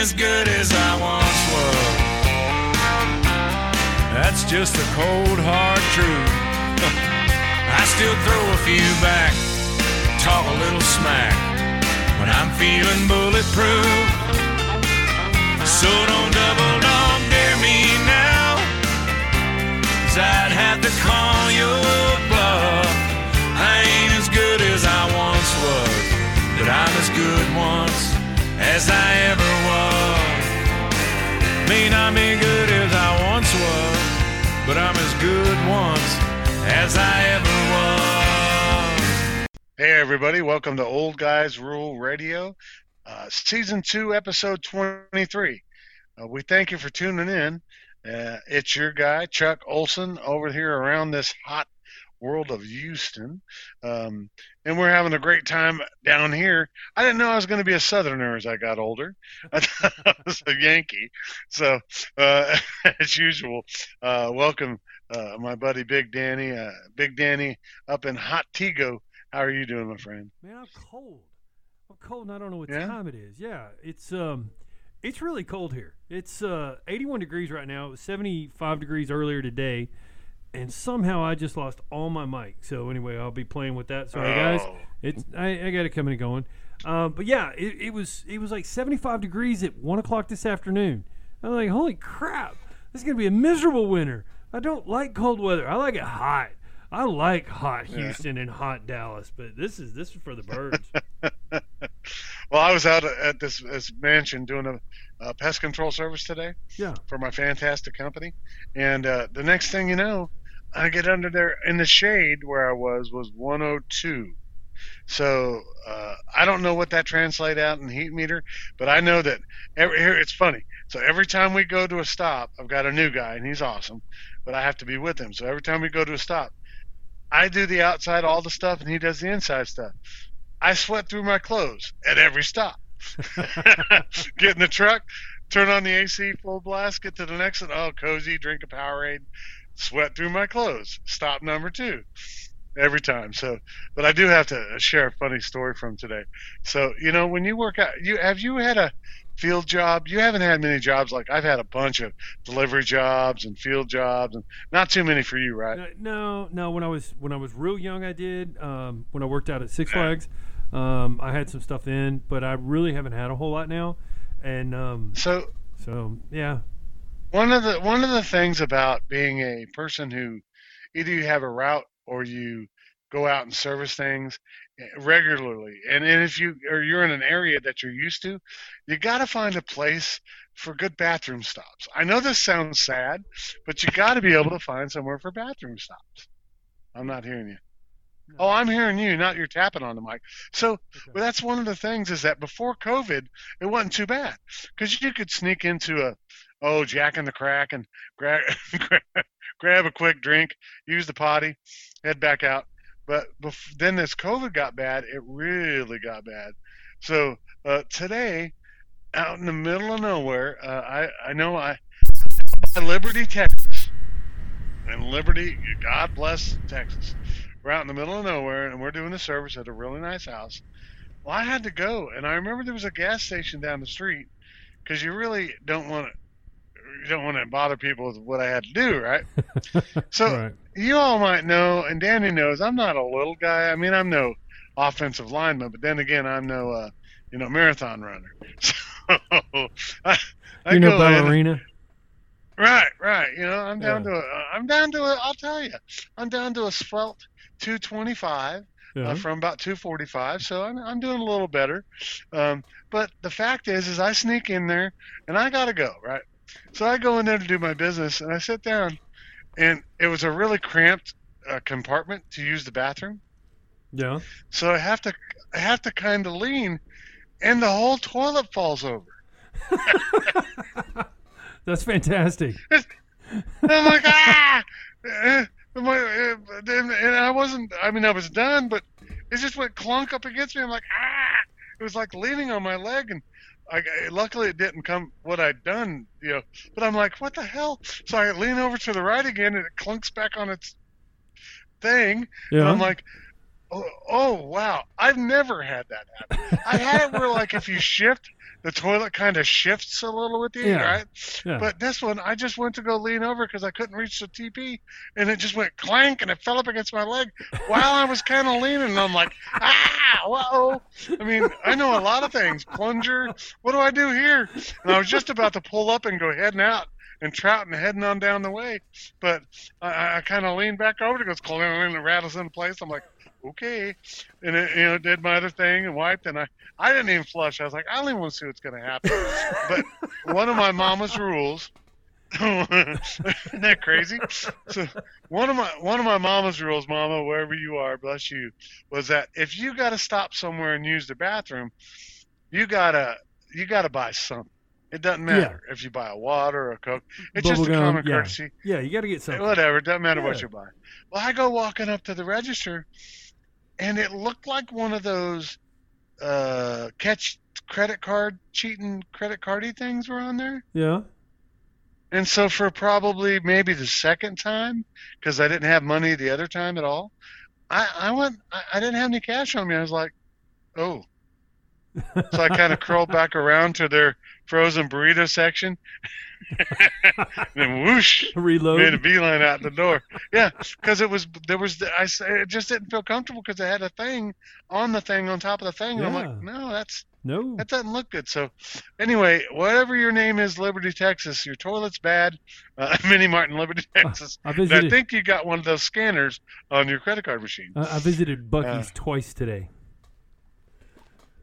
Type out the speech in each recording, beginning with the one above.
as good as I once was. That's just the cold hard truth. I still throw a few back, talk a little smack when I'm feeling bulletproof. So don't double dog dare me now, cause I'd have to call your bluff. I ain't as good as I once was, but I'm as good once as I ever. May not be good as I once was, but I'm as good once as I ever was. Hey, everybody, welcome to Old Guys Rule Radio, uh, Season 2, Episode 23. Uh, we thank you for tuning in. Uh, it's your guy, Chuck Olson, over here around this hot world of Houston. Um, and we're having a great time down here. I didn't know I was going to be a Southerner as I got older. I thought I was a Yankee. So, uh, as usual, uh, welcome uh, my buddy Big Danny. Uh, Big Danny up in Hot Tego. How are you doing, my friend? Man, I'm cold. I'm cold and I don't know what Yeah? time it is. Yeah, it's um it's really cold here. It's uh 81 degrees right now. It was 75 degrees earlier today. And somehow I just lost all my mic. So anyway, I'll be playing with that. Sorry guys. Oh. It's I, I got it coming and going. Uh, but yeah, it, it was it was like 75 degrees at one o'clock this afternoon. I'm like, holy crap! This is gonna be a miserable winter. I don't like cold weather. I like it hot. I like hot Houston and hot Dallas, but this is this is for the birds. Well, I was out at this, this mansion doing a, a pest control service today yeah. for my fantastic company, and uh, the next thing you know, I get under there in the shade where I was was 102. So uh, I don't know what that translate out in heat meter, but I know that every here it's funny. So every time we go to a stop, I've got a new guy and he's awesome, but I have to be with him. So every time we go to a stop, I do the outside all the stuff and he does the inside stuff. I sweat through my clothes at every stop. get in the truck, turn on the AC full blast, get to the next one. Oh, cozy, drink a Powerade, sweat through my clothes. Stop number two every time. So, but I do have to share a funny story from today. So, you know, when you work out, you have you had a field job? You haven't had many jobs like I've had a bunch of delivery jobs and field jobs, and not too many for you, right? No, no. When I was when I was real young, I did. Um, when I worked out at Six Flags, um, I had some stuff in, but I really haven't had a whole lot now. And um, So, so yeah, one of the one of the things about being a person who either you have a route or you go out and service things eh, regularly. And, and if you or you're in an area that you're used to you got to find a place for good bathroom stops. I know this sounds sad but you got to be able to find somewhere for bathroom stops. I'm not hearing you oh i'm hearing you not you're tapping on the mic. So well, that's one of the things is that before covid it wasn't too bad. Because you could sneak into a oh jack in the crack and grab grab a quick drink use the potty head back out. But bef- then this covid got bad it really got bad. So uh, today out in the middle of nowhere uh, i i know i by liberty texas. And liberty god bless texas we're out in the middle of nowhere and we're doing the service at a really nice house well i had to go and i remember there was a gas station down the street because you really don't want to you don't want to bother people with what I had to do, right? So right. you all might know, and Danny knows, I'm not a little guy. I mean, I'm no offensive lineman, but then again, I'm no, uh, you know, marathon runner. So I, I you know ballerina. Right, right. You know, I'm down Yeah. to a, I'm down to a, I'll tell you, I'm down to a svelte 225 Yeah. uh, from about 245. So I'm, I'm doing a little better. Um, but the fact is, is I sneak in there and I gotta go, right? So I go in there to do my business and I sit down, and it was a really cramped uh, compartment to use the bathroom. yeah. So I have to, I have to kind of lean, and the whole toilet falls over. That's fantastic. I'm like, ah! Then- and I wasn't, I mean, I was done, but it just went clunk up against me. I'm like, ah! It was like leaning on my leg, and I, luckily it didn't come what I'd done, you know. But I'm like, what the hell? So I lean over to the right again, and it clunks back on its thing. And Yeah. I'm like, Oh, oh wow! I've never had that happen. I had it where like if you shift, the toilet kind of shifts a little with you, Yeah. right? Yeah. But this one, I just went to go lean over because I couldn't reach the TP, and it just went clank, and it fell up against my leg while I was kind of leaning. And I'm like, ah, whoa! I mean, I know a lot of things. Plunger. What do I do here? And I was just about to pull up and go heading out and trout and heading on down the way, but I, I kind of leaned back over. It goes clang, and it rattles into place. I'm like, okay, and it, you know, did my other thing and wiped, and I, I didn't even flush. I was like, I don't even want to see what's going to happen. but one of my mama's rules. Isn't that crazy? So one of my one of my mama's rules, Mama, wherever you are, bless you, was that if you got to stop somewhere and use the bathroom, you gotta you gotta buy something. It doesn't matter if you buy a water or a coke. It's just a common yeah. courtety. Yeah, you got to get something. Whatever, it doesn't matter what you buy. Well, I go walking up to the register, and it looked like one of those uh, catch credit card cheating credit cardy things were on there. Yeah. And so for probably maybe the second time, because I didn't have money the other time at all, I, I went. I, I didn't have any cash on me. I was like, oh. So I kind of crawled back around to their frozen burrito section, and then whoosh, reload, made a beeline out the door. Yeah, because it was there was I it just didn't feel comfortable because I had a thing on the thing on top of the thing, and I'm like, no, that's No. that doesn't look good. So, anyway, whatever your name is, Liberty, Texas, your toilet's bad. Uh, Mini Mart in Liberty, Texas. I And I visited. think you got one of those scanners on your credit card machine. I I visited Uh, Buc-ee's twice today.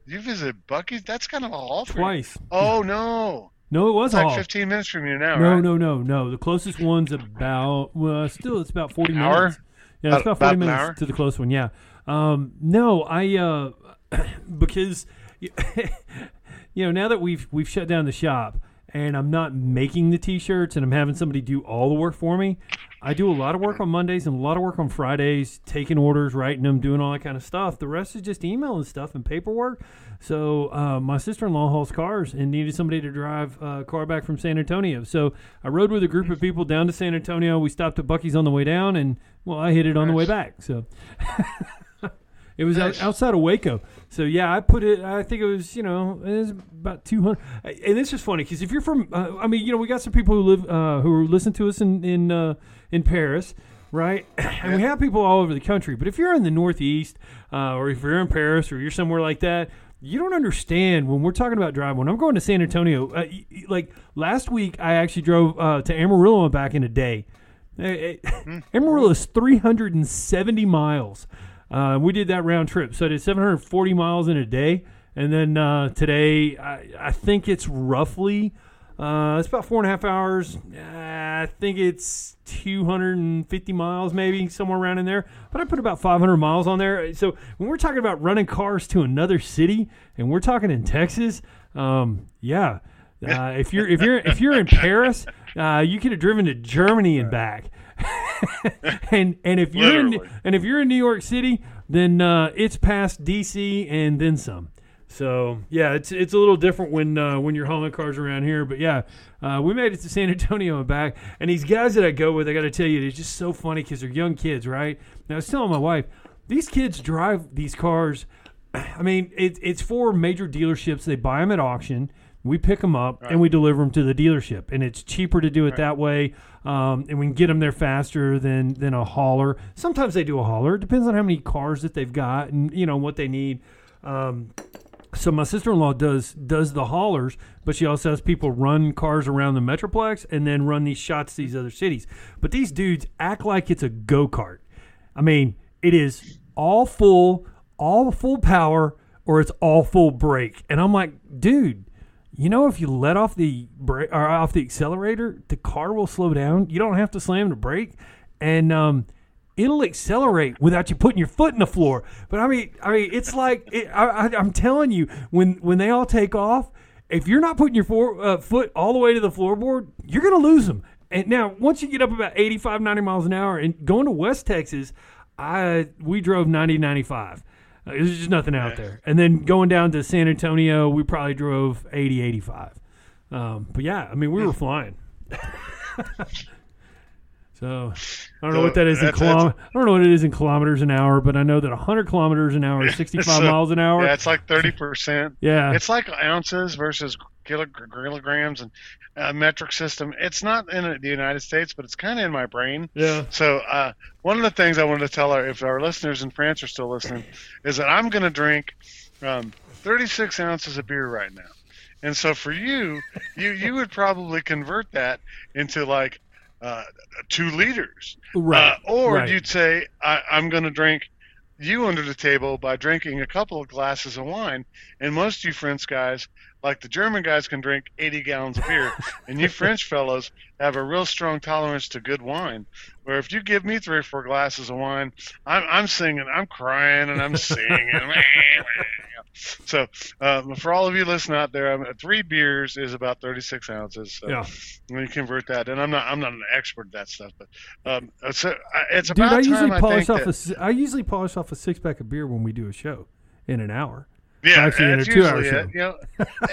You visit Buc-ee's? That's kind of a haul for you. Twice. Oh no, No, it was it's like all. 15 minutes from you now, No, right? no, no, no. The closest one's about well, still it's about forty An hour? minutes. Yeah, it's About- about forty about an minutes hour? to the close one. Yeah. Um, no, I uh, because you know now that we've we've shut down the shop and I'm not making the t-shirts and I'm having somebody do all the work for me. I do a lot of work on Mondays and a lot of work on Fridays, taking orders, writing them, doing all that kind of stuff. The rest is just email and stuff and paperwork. So uh, my sister-in-law hauls cars and needed somebody to drive a car back from San Antonio. So I rode with a group of people down to San Antonio. We stopped at Buc-ee's on the way down, and well, I hit it on the way back. So it was out, outside of Waco. So yeah, I put it. I think it was you know it was about two hundred. And it's just funny because if you're from, uh, I mean, you know, we got some people who live uh, who listen to us in in uh, in Paris. Right, and we have people all over the country. But if you're in the Northeast, uh, or if you're in Paris, or you're somewhere like that, you don't understand when we're talking about driving. When I'm going to San Antonio, uh, like last week, I actually drove uh, to Amarillo back in a day. Eh, Amarillo is 370 miles. Uh, we did that round trip, so I did 740 miles in a day, and then uh, today I, I think it's roughly uh, it's about four and a half hours. Uh, I think it's 250 miles, maybe somewhere around in there. But I put about 500 miles on there. So when we're talking about running cars to another city, and we're talking in Texas, um, yeah. Uh, if you're if you're if you're in Paris, uh, you could have driven to Germany and back. and and if you're in, and if you're in New York City, then uh, it's past DC and then some. So yeah, it's it's a little different when uh, when you're hauling cars around here. But yeah, uh, we made it to San Antonio and back. And these guys that I go with, I got to tell you, they're just so funny because they're young kids, right? Now I was telling my wife, these kids drive these cars. I mean, it, it's for major dealerships. They buy them at auction. We pick them up and we deliver them to the dealership, and it's cheaper to do it that way. Um, and we can get them there faster than than a hauler. Sometimes they do a hauler. It depends on how many cars that they've got and you know what they need. Um, so my sister-in-law does does the haulers, but she also has people run cars around the metroplex and then run these shots to these other cities. But these dudes act like it's a go kart. I mean, it is all full, all full power, or it's all full brake. And I'm like, dude, you know, if you let off the brake or off the accelerator, the car will slow down. You don't have to slam the brake, and um, it'll accelerate without you putting your foot in the floor. But I mean, I mean, it's like it, I, I'm telling you, when when they all take off, if you're not putting your uh, foot all the way to the floorboard, you're gonna lose them. And now, once you get up about 85, 90 miles an hour, and going to West Texas, I we drove 90, 95. Uh, There's just nothing out there. And then going down to San Antonio, we probably drove 80, 85. Um, but yeah, I mean, we were flying. So I don't know what that is in kilom- I don't know what it is in kilometers an hour, but I know that 100 kilometers an hour is 65 So, miles an hour. Yeah, it's like thirty percent. Yeah. It's like ounces versus kilog- kilograms and uh, metric system. It's not in the United States, but it's kind of in my brain. yeah. So uh, one of the things I wanted to tell our, if our listeners in France are still listening, is that I'm going to drink um, 36 ounces of beer right now. And so for you, you you would probably convert that into like uh, two liters, Right. uh, or right. you'd say I, I'm going to drink you under the table by drinking a couple of glasses of wine. And most of you French guys, like the German guys, can drink 80 gallons of beer, and you French fellows have a real strong tolerance to good wine. Where if you give me three or four glasses of wine, I'm, I'm singing, I'm crying, and I'm singing. so uh, for all of you listening out there, um, three beers is about 36 ounces. So Yeah. when you convert that, and I'm not I'm not an expert at that stuff, but um, it's, uh, it's Dude, about I usually time I polish think off that, a I usually polish off a six pack of beer when we do a show in an hour. yeah, actually in a two-hour show. it, you know,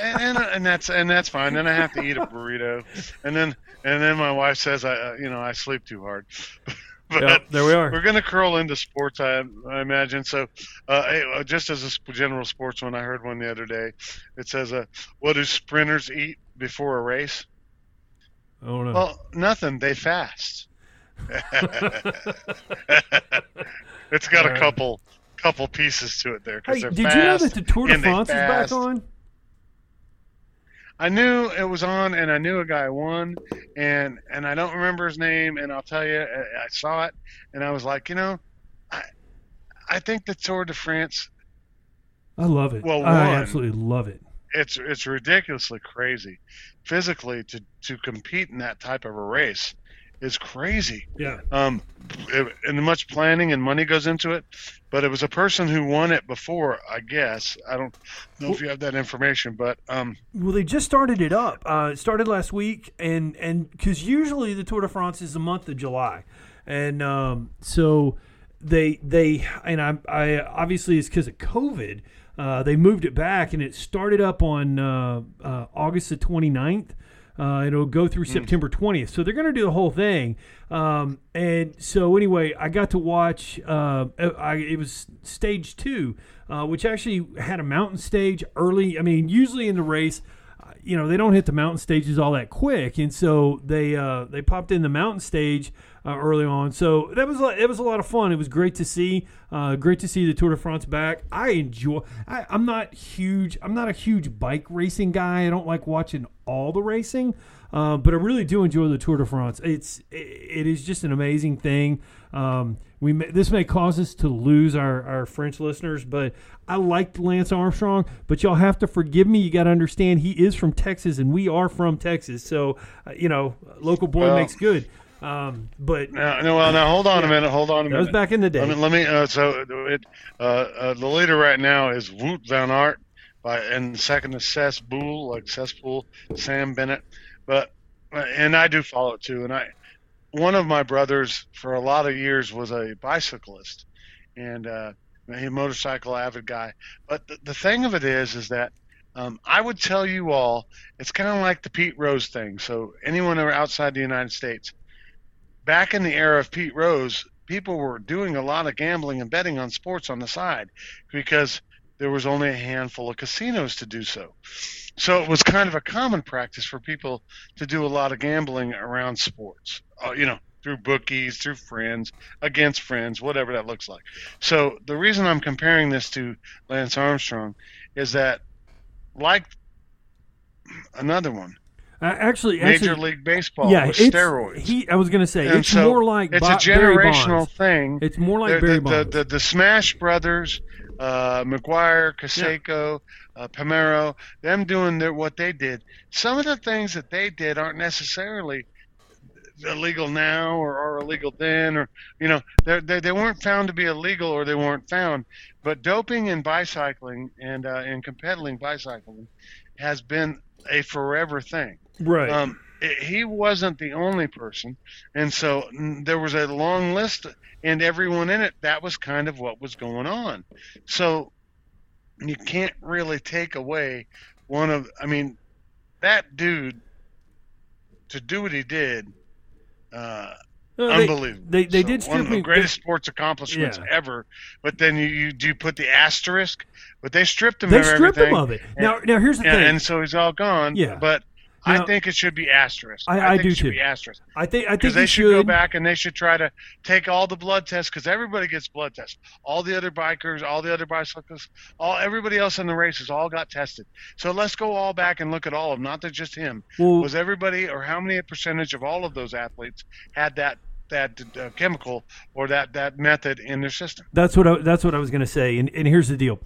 and, and and that's and that's fine. Then I have to eat a burrito, and then and then my wife says I uh, you know I sleep too hard. but Yeah, there we are. we're going to curl into sports, I, I imagine. So, uh, hey, uh, just as a general sports one, I heard one the other day. It says, uh, "What do sprinters eat before a race?" I don't know. Well, nothing. They fast. it's got a Alright. couple couple pieces to it there because hey, did you know that the Tour de France is back on? I knew it was on, and I knew a guy won, and and I don't remember his name, and I'll tell you, I I saw it, and I was like, you know, I I think the Tour de France, I love it. Well, I absolutely love it. it's it's ridiculously crazy, physically to to compete in that type of a race is crazy. Yeah. Um, it, and much planning and money goes into it, but it was a person who won it before, I guess. I don't know if you have that information, but um, Well, they just started it up. Uh, it started last week, and and because usually the Tour de France is the month of July, and um, so they they and I, I obviously it's because of COVID. Uh, they moved it back, and it started up on uh, uh, August the 29th. Uh, it'll go through September 20th. So they're going to do the whole thing. Um, and so anyway, I got to watch. Uh, I, it was stage two, uh, which actually had a mountain stage early. I mean, usually in the race, uh, you know, they don't hit the mountain stages all that quick, and so they uh, they popped in the mountain stage uh, early on. So that was it was a lot of fun. It was great to see. Uh, great to see the Tour de France back. I enjoy. I, I'm not huge. I'm not a huge bike racing guy. I don't like watching all the racing, uh, but I really do enjoy the Tour de France. It's it is just an amazing thing. Um, we may, this may cause us to lose our, our French listeners, but I liked Lance Armstrong. But y'all have to forgive me. You got to understand he is from Texas, and we are from Texas. So uh, you know, local boy Well- makes good. Um, but now, no, well, now hold on a minute, hold on a minute. that was back in the day. Let me, let me uh, so it, uh, uh, the leader right now is Wout van Aert, by, and second is Cees Bol, like cesspool, Sam Bennett. But uh, and I do follow it too. And I, one of my brothers for a lot of years was a bicyclist, and uh, a motorcycle avid guy. But the, the thing of it is, is that um, I would tell you all, it's kind of like the Pete Rose thing. So anyone outside the United States, back in the era of Pete Rose, people were doing a lot of gambling and betting on sports on the side because there was only a handful of casinos to do so. So it was kind of a common practice for people to do a lot of gambling around sports, uh, you know, through bookies, through friends, against friends, whatever that looks like. So the reason I'm comparing this to Lance Armstrong is that, like another one, Uh, actually, Major actually, League Baseball yeah, with steroids. He, I was going to say And it's so more like it's a generational thing. It's more like the, the, the, the, the Smash Brothers, uh, McGwire, Canseco, uh, Palmeiro, them doing their, what they did. Some of the things that they did aren't necessarily illegal now or, or illegal then, or you know, they they they weren't found to be illegal or they weren't found. But doping and bicycling and uh, and competitive bicycling has been a forever thing. right. Um, it, he wasn't the only person, and so there was a long list, and everyone in it. That was kind of what was going on. So you can't really take away one of. I mean, that dude to do what he did. Uh, Unbelievable. They they So, did one strip of the greatest sports accomplishments Yeah. ever. But then you, you do put the asterisk, but they stripped him They of stripped him of it. Now now here's the and, thing. and so he's all gone. Yeah. But Now- I think it should be asterisk. I- I think do it should too. be asterisk I think I think they you should, go back and they should try to take all the blood tests because everybody gets blood tests. All the other bikers, all the other bicyclists, all everybody else in the races all got tested. So let's go all back and look at all of them, not that just him. Well, Was everybody or how many percentage of all of those athletes had that that uh, chemical or that that method in their system? That's what I, that's what I was going to say. And, and here's the deal: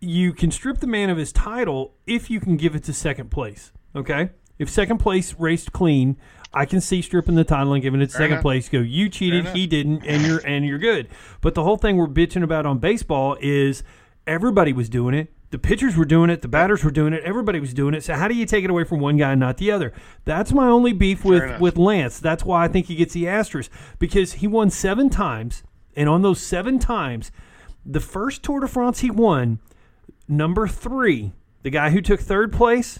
you can strip the man of his title if you can give it to second place. Okay, if second place raced clean, I can see stripping the title and giving it to Fair second enough. place. Go, you cheated, he didn't, and you're and you're good. But the whole thing we're bitching about on baseball is everybody was doing it. The pitchers were doing it. The batters were doing it. Everybody was doing it. So how do you take it away from one guy and not the other? That's my only beef with enough. with Lance. That's why I think he gets the asterisk because he won seven times, and on those seven times, the first Tour de France he won, number three, the guy who took third place,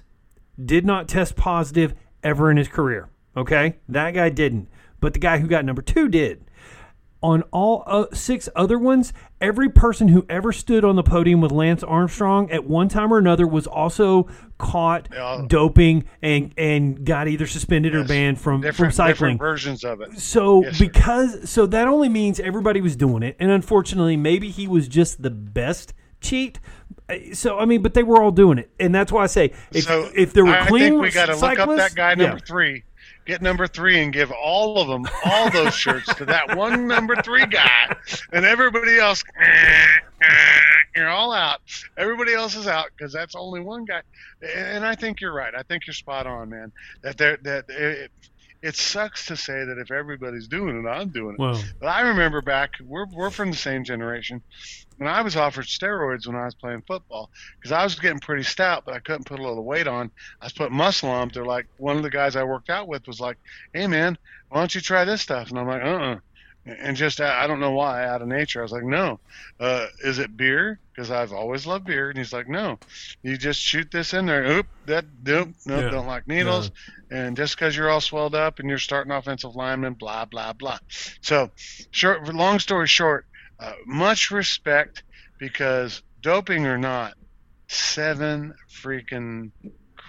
did not test positive ever in his career. Okay, that guy didn't, but the guy who got number two did. On all uh, six other ones, every person who ever stood on the podium with Lance Armstrong at one time or another was also caught Yeah. doping and and got either suspended or banned from Different, from cycling. different versions of it. So Yes, because so that only means everybody was doing it, and unfortunately, maybe he was just the best cheat. So I mean, but they were all doing it, and that's why I say if so if there were I clean think we got to look up that guy yeah. number three, get number three, and give all of them all those shirts to that one number three guy, and everybody else. You're all out. Everybody else is out because that's only one guy. And I think you're right. I think you're spot on, man. That there that it, it sucks to say that if everybody's doing it, I'm doing it. Well, But I remember back, we're, we're from the same generation. When I was offered steroids when I was playing football, because I was getting pretty stout, but I couldn't put a little weight on. I was putting muscle on. They're like, one of the guys I worked out with was like, hey, man, why don't you try this stuff? And I'm like, uh uh And just, I I don't know why, out of nature, I was like, no. Uh, is it beer? Because I've always loved beer. And he's like, no. You just shoot this in there. Oop, that, nope, nope, Yeah. don't like needles. And just because you're all swelled up and you're starting offensive lineman, blah, blah, blah. So, short, long story short, uh, much respect because doping or not, seven freaking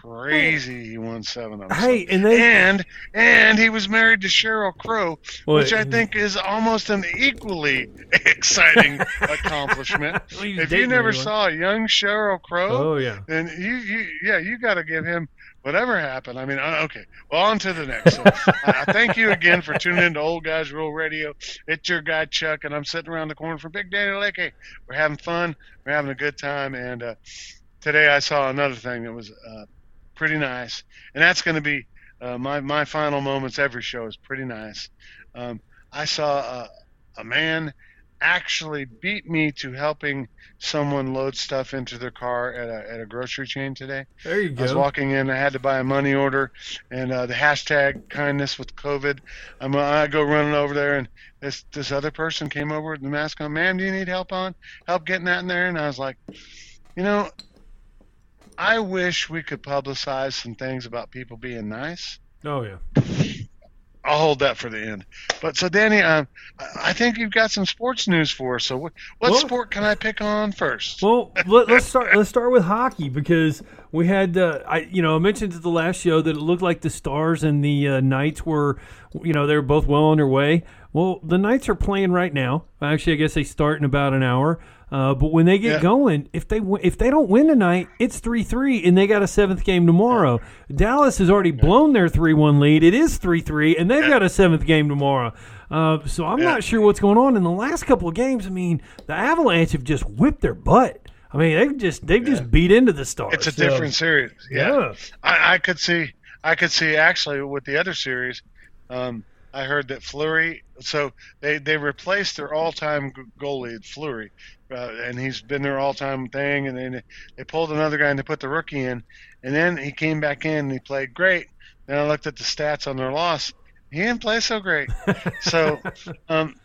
crazy. He won seven of them. hey, and they and and he was married to Sheryl Crow, Well, which I think is almost an equally exciting accomplishment. Well, If you never anyone. saw young Sheryl Crow, Oh yeah. then you, you yeah you got to give him whatever happened. I mean, uh, okay. Well, on to the next. So, uh, thank you again for tuning in to Old Guys Rule Radio. It's your guy Chuck, and I'm sitting around the corner from Big Danny Leckie. We're having fun. We're having a good time, and uh, today I saw another thing that was uh, pretty nice, and that's going to be uh, my my final moments. Every show is pretty nice. Um, I saw a, a man actually beat me to helping someone load stuff into their car at a, at a grocery chain today. There you go. I was walking in, I had to buy a money order, and uh, the hashtag kindness with COVID. I'm, I go running over there, and this this other person came over with the mask on. Ma'am, do you need help on help getting that in there? And I was like, you know, I wish we could publicize some things about people being nice. Oh yeah. I'll hold that for the end. But so, Danny, um, I think you've got some sports news for us. So, what, what Well- sport can I pick on first? Well, let, let's start. Let's start with hockey because we had, uh, I you know, I mentioned at the last show that it looked like the Stars and the uh, Knights were, you know, they were both well on their way. Well, the Knights are playing right now. Actually, I guess they start in about an hour. Uh, but when they get Yeah. going, if they if they don't win tonight, it's three three, and they got a seventh game tomorrow. Dallas has already blown their three one lead. It is three three, and they've got a seventh game tomorrow. Uh, so I'm Yeah. not sure what's going on in the last couple of games. I mean, the Avalanche have just whipped their butt. I mean, they've just they've just beat into the Stars. it's a So, different series. Yeah. Yeah. I, I could see, I could see actually with the other series. Um, I heard that Fleury. So they they replaced their all-time goalie Fleury, uh, and he's been their all-time thing. And then they pulled another guy and they put the rookie in, and then he came back in and he played great. Then I looked at the stats on their loss. He didn't play so great. so, um,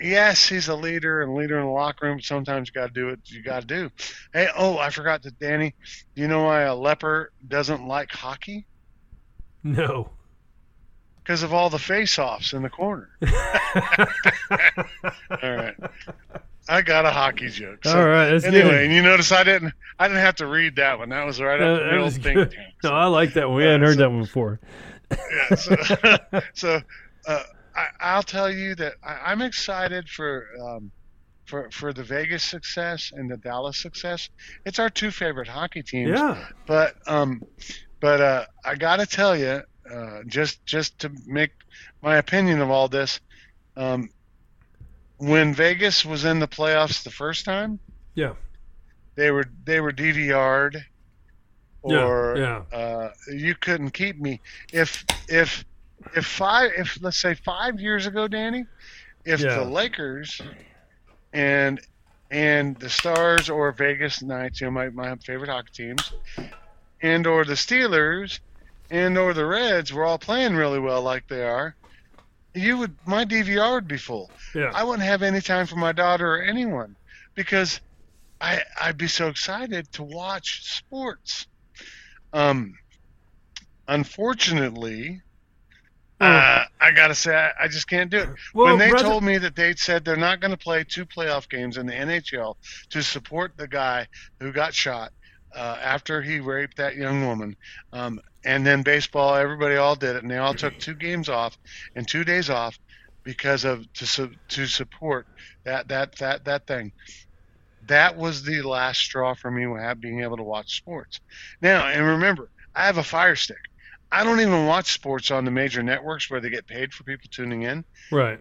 yes, he's a leader and leader in the locker room. Sometimes you got to do what you got to do. Hey, oh, I forgot to Danny. Do you know why a leper doesn't like hockey? No. because of all the face-offs in the corner. all right. I got a hockey joke. So All right, that's anyway, good. and you notice I didn't I didn't have to read that one. That was right Uh, up the real think tank. No, I like that one. We hadn't heard so- that one before. Yeah, so so uh, I, I'll tell you that I, I'm excited for um, for for the Vegas success and the Dallas success. It's our two favorite hockey teams. Yeah. But um, but uh, I got to tell you, uh, just just to make my opinion of all this, um, when Vegas was in the playoffs the first time, Yeah. they were they were DVR'd, Yeah, or yeah. Uh, you couldn't keep me if if if five if let's say five years ago, Danny, if Yeah. the Lakers and and the Stars or Vegas Knights, you know my my favorite hockey teams, and or the Steelers and or the Reds were all playing really well like they are, you would my DVR would be full. Yeah. I wouldn't have any time for my daughter or anyone because I I'd be so excited to watch sports. Um, unfortunately, uh, I gotta say I, I just can't do it. Well, when they brother- told me that they said they're not going to play two playoff games in the NHL to support the guy who got shot uh, after he raped that young woman, um, and then baseball, everybody all did it, and they all took two games off and two days off because of to su- to support that that that that thing. That was the last straw for me being able to watch sports. Now, and remember, I have a Fire Stick. I don't even watch sports on the major networks where they get paid for people tuning in. Right.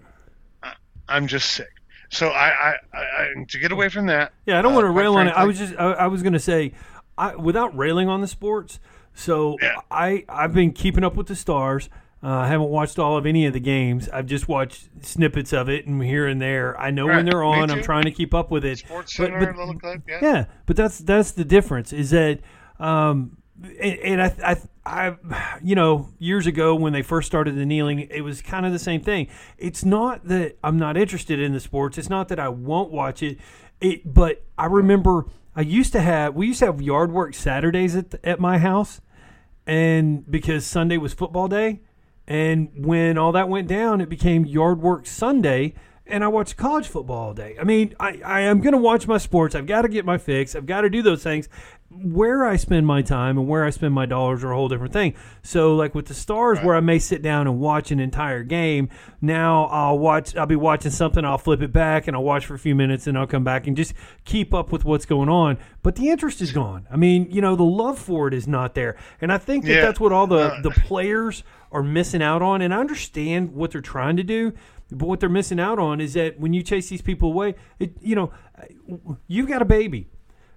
I'm just sick. So I, I, I, I to get away from that. Yeah, I don't uh, want to rail on it. I was just I, I was going to say I without railing on the sports. So Yeah. I I've been keeping up with the stars. Uh, I haven't watched all of any of the games. I've just watched snippets of it and here and there. I know when they're on. I'm trying to keep up with it. Sports But- Center, but- little clip, yeah. Yeah, but that's that's the difference. Is that, um, and, and I, I, I, you know, years ago when they first started the kneeling, it was kind of the same thing. It's not that I'm not interested in the sports. It's not that I won't watch it. It, but I remember I used to have we used to have yard work Saturdays at at my house, and because Sunday was football day, and when all that went down, it became yard work Sunday, and I watched college football all day. I mean, I, I am going to watch my sports. I've got to get my fix. I've got to do those things. Where I spend my time and where I spend my dollars are a whole different thing. So, like with the stars, where I may sit down and watch an entire game, now I'll watch. I'll be watching something. I'll flip it back and I'll watch for a few minutes, and I'll come back and just keep up with what's going on. But the interest is gone. I mean, you know, the love for it is not there, and I think that Yeah. that's what all the Uh, the players are missing out on. And I understand what they're trying to do, but what they're missing out on is that when you chase these people away, it you know, you've got a baby.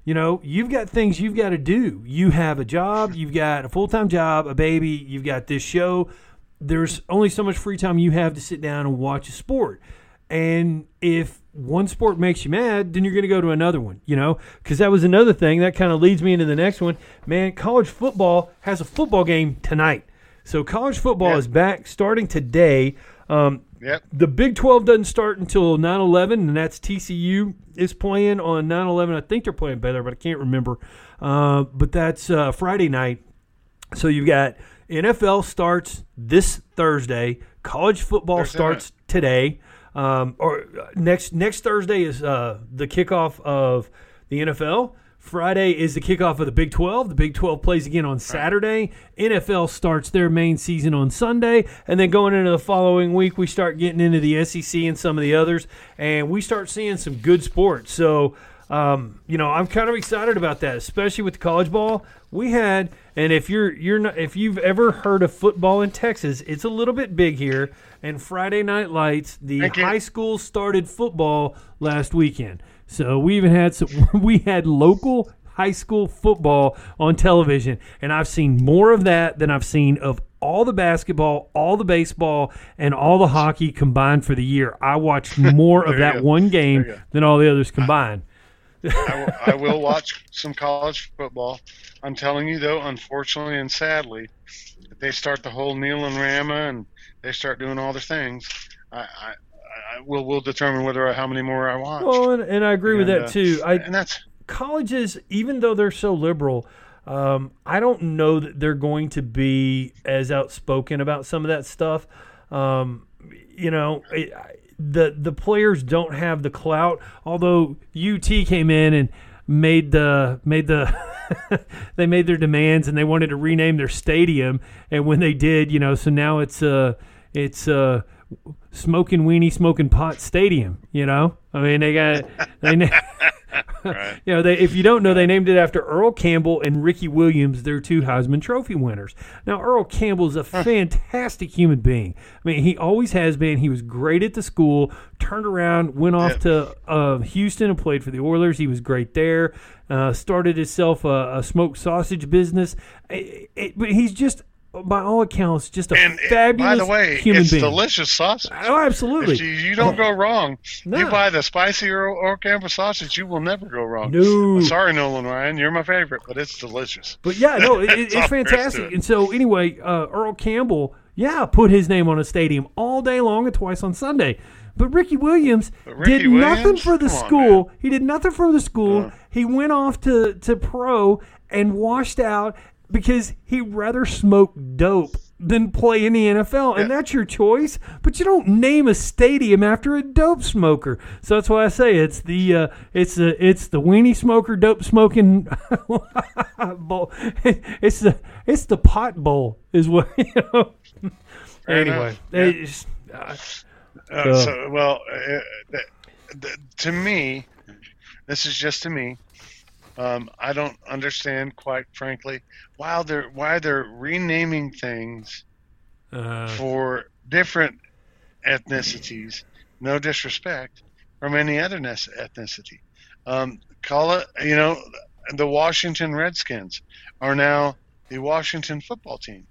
You know, you've got things you've got to do. You have a job, you've got a full time job, a baby, you've got this show. There's only so much free time you have to sit down and watch a sport. And if one sport makes you mad, then you're going to go to another one, you know? Because that was another thing that kind of leads me into the next one. Man, college football has a football game tonight. So college football Yeah. is back starting today. Um, Yep. the Big 12 doesn't start until 9 11, and that's TCU is playing on 9 11. I think they're playing Baylor, but I can't remember. Uh, but that's uh, Friday night. So you've got NFL starts this Thursday, college football Thursday starts today. Um, or uh, next next Thursday is uh, the kickoff of the NFL. Friday is the kickoff of the Big 12. The Big 12 plays again on Saturday. NFL starts their main season on Sunday. And then going into the following week, we start getting into the SEC and some of the others. And we start seeing some good sports. So, um, you know, I'm kind of excited about that, especially with the college ball. We had, and if you're you're not, if you've ever heard of football in Texas, it's a little bit big here. And Friday Night Lights, the high school started football last weekend. So we even had some. We had local high school football on television, and I've seen more of that than I've seen of all the basketball, all the baseball, and all the hockey combined for the year. I watched more of that one game There you go. than all the others combined. I will, I will watch some college football. I'm telling you though, unfortunately and sadly, they start the whole Neil and Rama and they start doing all the things, I, I, I will we'll determine whether how many more I watch. Well, and, and I agree with that uh, too. I, and that's colleges, even though they're so liberal, Um, I don't know that they're going to be as outspoken about some of that stuff. Um, you know, it, the the players don't have the clout. Although UT came in and made the made the they made their demands and they wanted to rename their stadium, and when they did, you know, so now it's uh it's uh smoking weenie smoking pot stadium. You know, I mean they got they. Right. you know, they, if you don't know, they named it after Earl Campbell and Ricky Williams, their two Heisman Trophy winners. Now, Earl Campbell is a fantastic human being. I mean, he always has been. He was great at the school, turned around, went off to uh, Houston and played for the Oilers. He was great there. Uh, started himself a, a smoked sausage business. It- it- but he's just, by all accounts, just a And fabulous by the way, human it's being. delicious sausage. Oh, absolutely. You, you don't go wrong. No. You buy the spicy Earl, Earl Campbell sausage, you will never go wrong. No. Sorry, Nolan Ryan, you're my favorite, but it's delicious. But yeah, no, it, it- it's to fantastic. it. And so anyway, uh, Earl Campbell, yeah, put his name on a stadium all day long and twice on Sunday. But Ricky Williams But Ricky did nothing for the Come on, school. he did nothing for the school. Uh. he went off to, to pro and washed out because he'd rather smoke dope than play in the NFL. And Yeah. that's your choice. But you don't name a stadium after a dope smoker. So that's why I say it's the uh, it's the it's the weenie smoker dope smoking bowl. It's the it's the pot bowl is what you know. Fair anyway. Yeah. it's, uh, Uh, So- so, well, uh, to me, this is just to me. Um, I don't understand, quite frankly, why they're why they're renaming things uh, for different ethnicities. No disrespect from any other ethnicity. Um, call it, you know, the Washington Redskins are now the Washington football team.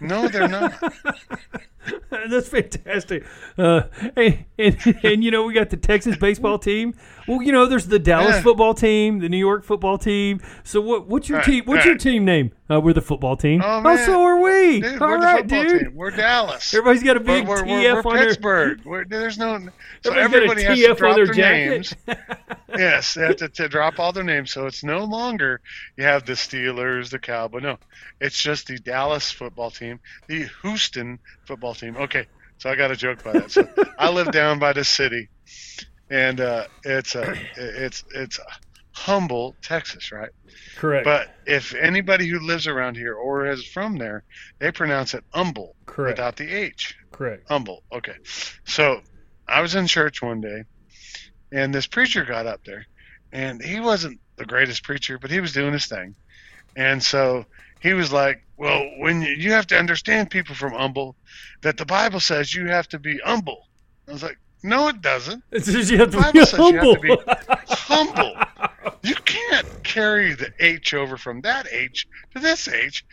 No, they're not. That's fantastic. Uh, and, and, and you know we got the Texas baseball team. Well, you know there's the Dallas football team, the New York football team. So what? What's your Right, team? What's your team name? Uh, we're the football team. Oh, man. so are we. Dude, All we're right, the football dude. team. We're Dallas. Everybody's got a We're, big we're, TF we're, we're on their. Pittsburgh. We're, there's no. So Everybody's got a everybody has to drop their their names. yes, they have to, to drop all their names. So it's no longer you have the Steelers, the Cowboys. No, it's just the Dallas football team, the Houston football team. Okay, so I got a joke by that. So I live down by the city, and uh, it's a it's it's Humble, Texas, right? Correct. But if anybody who lives around here or is from there, they pronounce it Humble Correct. without the H. Correct. Humble. Okay. So I was in church one day, and this preacher got up there, and he wasn't the greatest preacher, but he was doing his thing. And so he was like, Well, when you, you have to understand people from Humble, that the Bible says you have to be humble. I was like, No, it doesn't. It says you have to be says you have humble. to be humble. You can't carry the H over from that H to this H.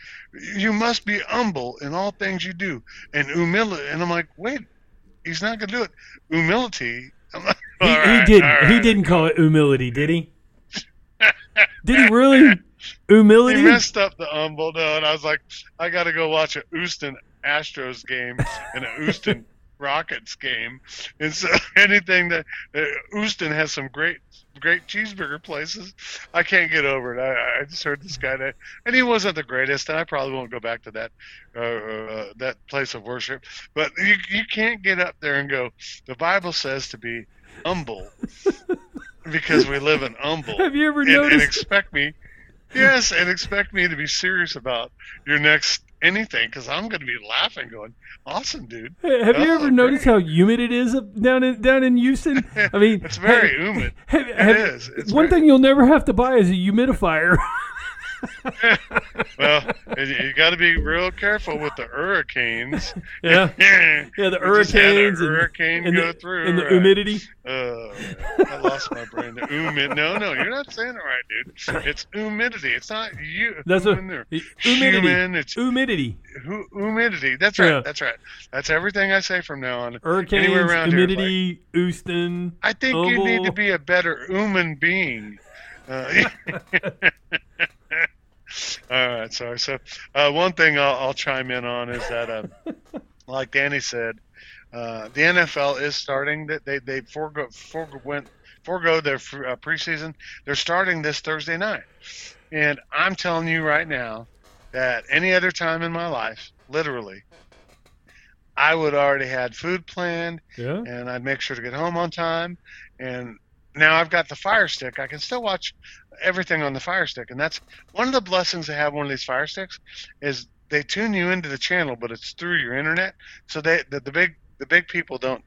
You must be humble in all things you do. And humility. And I'm like, wait, he's not going to do it. Humility. I'm like, he, "All right, he didn't. all He didn't call it humility, did he? did he really? Humility. He messed up the humble. No, and I was like, I got to go watch a Houston Astros game and a Houston Rockets game. And so anything that uh, Houston has some great, great cheeseburger places. I can't get over it. I, I just heard this guy that, and he wasn't the greatest. And I probably won't go back to that, uh, uh, that place of worship. But you, you can't get up there and go. The Bible says to be humble because we live in humble Have you ever and, and noticed? expect me yes and expect me to be serious about your next anything because i'm going to be laughing going awesome dude Have you ever noticed how humid it is up down in down in Houston? I mean, it's very have- humid have- it have- is it's one very- thing you'll never have to buy is a humidifier. well you, got to be real careful with the hurricanes yeah, yeah the hurricanes and, hurricane and go the, through and the humidity. Uh, I lost my brain. The humid. No, no, you're not saying it right, dude. It's humidity. It's not you. That's or humidity. human. It's Humidity, hu- humidity. That's right. Yeah. That's right. That's everything I say from now on. hurricanes, Anywhere around here, humidity, Houston. I think you need to be a better human being. Uh, all right, sorry. So, uh, one thing I'll, I'll chime in on is that, uh, like Danny said, uh, the NFL is starting. That they they forego forego went forego their uh, preseason. They're starting this Thursday night, And I'm telling you right now that any other time in my life, literally, I would already had food planned Yeah. and I'd make sure to get home on time. And now I've got the Fire Stick. I can still watch everything on the Fire Stick, and that's one of the blessings of having one of these Fire Sticks is they tune you into the channel, but it's through your internet, so they the, the big the big people don't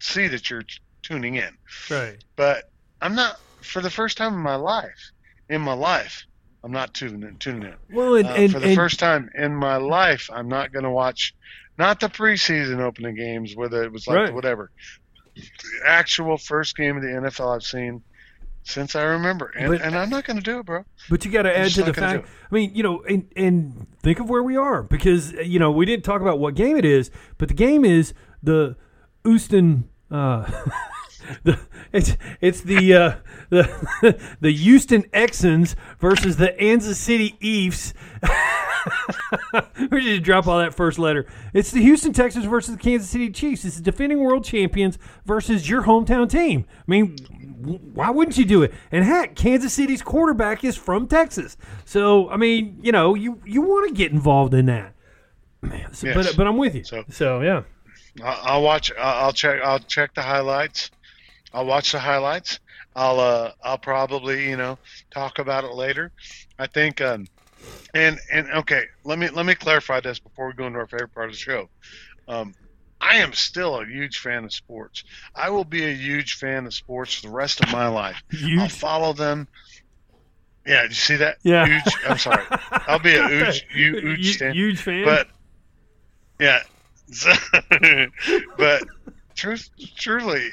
see that you're tuning in. Right. But I'm not for the first time in my life. In my life, I'm not tuning in. Tuning in. Well, and, Uh, and, for the and- first time in my life, I'm not going to watch not the preseason opening games where the, it was like Right. whatever. The actual first game of the NFL I've seen since I remember, and, But- and I'm not going to do it, bro. But you got to add to the fact. I mean, you know, and and think of where we are because you know we didn't talk about what game it is, but the game is the Houston. Uh, the it's it's the uh, the the Houston Texans versus the Kansas City Chiefs. we just drop all that first letter. It's the Houston Texans versus the Kansas City Chiefs. It's the defending world champions versus your hometown team. I mean, why wouldn't you do it? And heck, Kansas City's quarterback is from Texas, so I mean, you know, you you want to get involved in that. Man, so- Yes. But but I'm with you. So- so yeah, I'll, watch. I'll I'll check. I'll check the highlights. I'll watch the highlights. I'll uh, I'll probably you know talk about it later. I think um, and and okay, let me let me clarify this before we go into our favorite part of the show. Um, I am still a huge fan of sports. I will be a huge fan of sports for the rest of my life. I'll follow them. Yeah, did you see that? Yeah. Huge. I'm sorry. I'll be a huge, huge, Hu- huge fan. huge fan. But yeah, so, but truth, truly,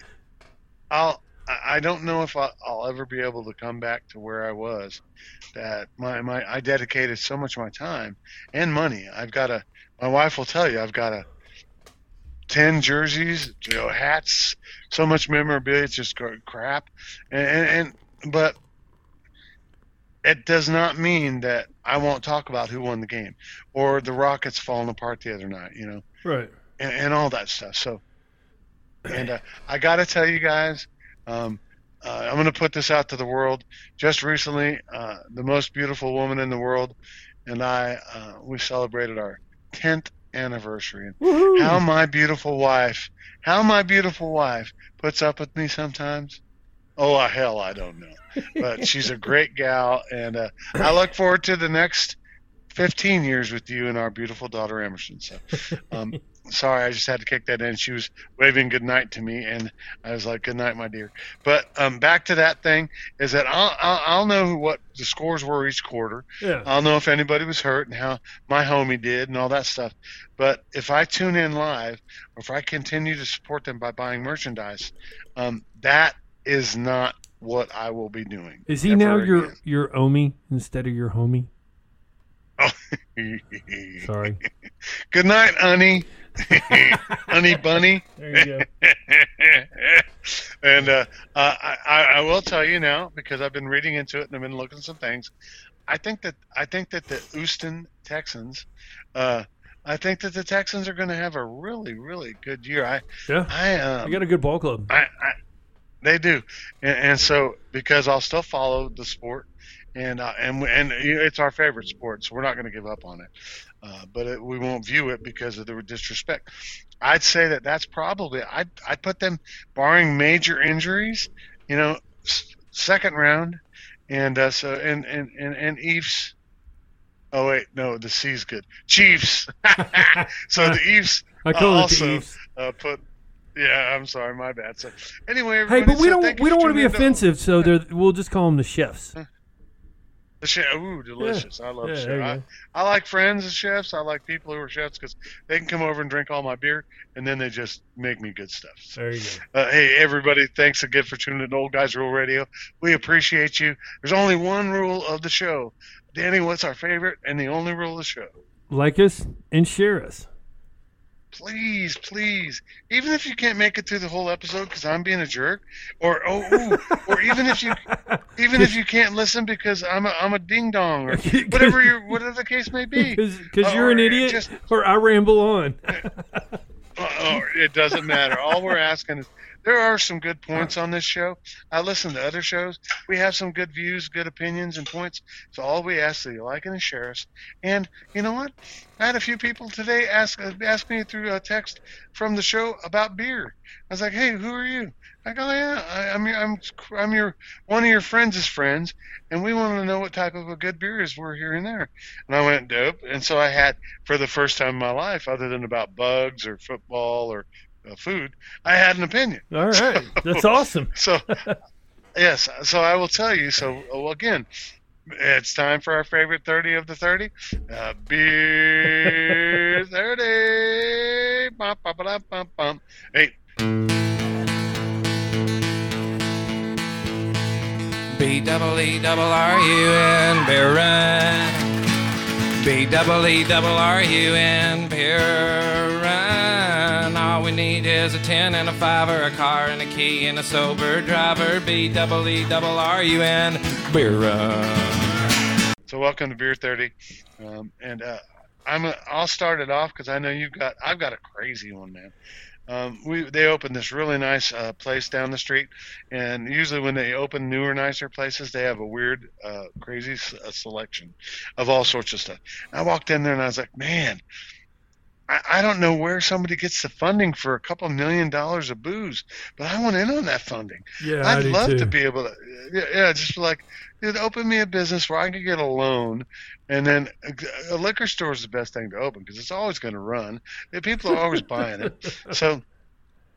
I'll. I I don't know if I'll, I'll ever be able to come back to where I was. That my, my I dedicated so much of my time and money. I've got a. My wife will tell you I've got a. Ten jerseys, you know, hats, so much memorabilia. It's just crap, and, and, and but it does not mean that I won't talk about who won the game or the Rockets falling apart the other night, you know, right. and, and all that stuff. So, and uh, I got to tell you guys, um, uh, I'm going to put this out to the world. Just recently, uh, the most beautiful woman in the world and I, uh, we celebrated our 10th anniversary. And Woohoo. how my beautiful wife, how my beautiful wife puts up with me sometimes. Oh hell, I don't know, but she's a great gal, and uh, I look forward to the next 15 years with you and our beautiful daughter Emerson. So, um, sorry, I just had to kick that in. She was waving good night to me, and I was like, "Good night, my dear." But um, back to that thing is that I'll, I'll I'll know what the scores were each quarter. yeah. I'll know if anybody was hurt and how my homie did and all that stuff. But if I tune in live or if I continue to support them by buying merchandise, um, that is not what I will be doing. Is he now your again. your Omi instead of your homie? Oh. Sorry. Good night, honey. Honey bunny. There you go. and uh, I, I I will tell you now because I've been reading into it and I've been looking at some things. I think that I think that the Houston Texans, uh, I think that the Texans are going to have a really really good year. I Yeah. I um, got a good ball club. I, I they do, and, and so because I'll still follow the sport, and uh, and and it's our favorite sport, so we're not going to give up on it. Uh, but it, we won't view it because of the disrespect. I'd say that that's probably I'd I'd put them, barring major injuries, you know, s- second round, and uh, so and and and and Eves. Oh wait, no, the C's good. Chiefs. so the Eves I call it also- uh, put. Yeah, I'm sorry, my bad. So anyway, Hey, but we so don't we don't want to be offensive, so we'll just call them the chefs. Chef, ooh, delicious! I love Yeah, chefs. I. I like friends as chefs. I like people who are chefs because they can come over and drink all my beer, and then they just make me good stuff. So, There you go. uh, hey, everybody, thanks again for tuning in to Old Guys Rule Radio. We appreciate you. There's only one rule of the show. Danny, what's our favorite and the only rule of the show? Like us and share us. Please, please, even if you can't make it through the whole episode because I'm being a jerk, or oh, ooh, or even if you, even if you can't listen because I'm a, I'm a ding dong or whatever your whatever the case may be. Because you're an idiot, just- or I ramble on. Uh, oh, it doesn't matter. All we're asking is there are some good points on this show. I listen to other shows. We have some good views, good opinions, and points. So all we ask is that you like and share us. And you know what? I had a few people today ask uh, ask me through a text from the show about beer. I was like, "Hey, who are you?" I go, "Yeah, I, I'm your, I'm I'm your one of your friends' friends, and we want to know what type of a good beer is we're here and there." And I went dope, and so I had for the first time in my life, other than about bugs or football or food, I had an opinion. All right, that's awesome. So, yes, so I will tell you. So well, again, it's time for our favorite thirty of the thirty, uh, beer thirty. Bum, bum, ba-dum, bum, bum. Hey, B double E double R U N beer run. B double E double R U N beer run. All we need is a ten and a five or a car and a key and a sober driver. B double E double R U N beer run. so welcome to Beer Thirty, um, and uh, I'm a, I'll start it off because I know you've got I've got a crazy one, man. Um, we they opened this really nice uh, place down the street, and usually when they open newer, nicer places, they have a weird, uh, crazy uh, selection of all sorts of stuff. I walked in there and I was like, man. I, I don't know where somebody gets the funding for a couple million dollars of booze, but I want in on that funding. Yeah, I'd love too. to be able to, yeah, yeah, just like, dude, open me a business where I could get a loan, and then a, a liquor store is the best thing to open because it's always going to run. People are always buying it. So,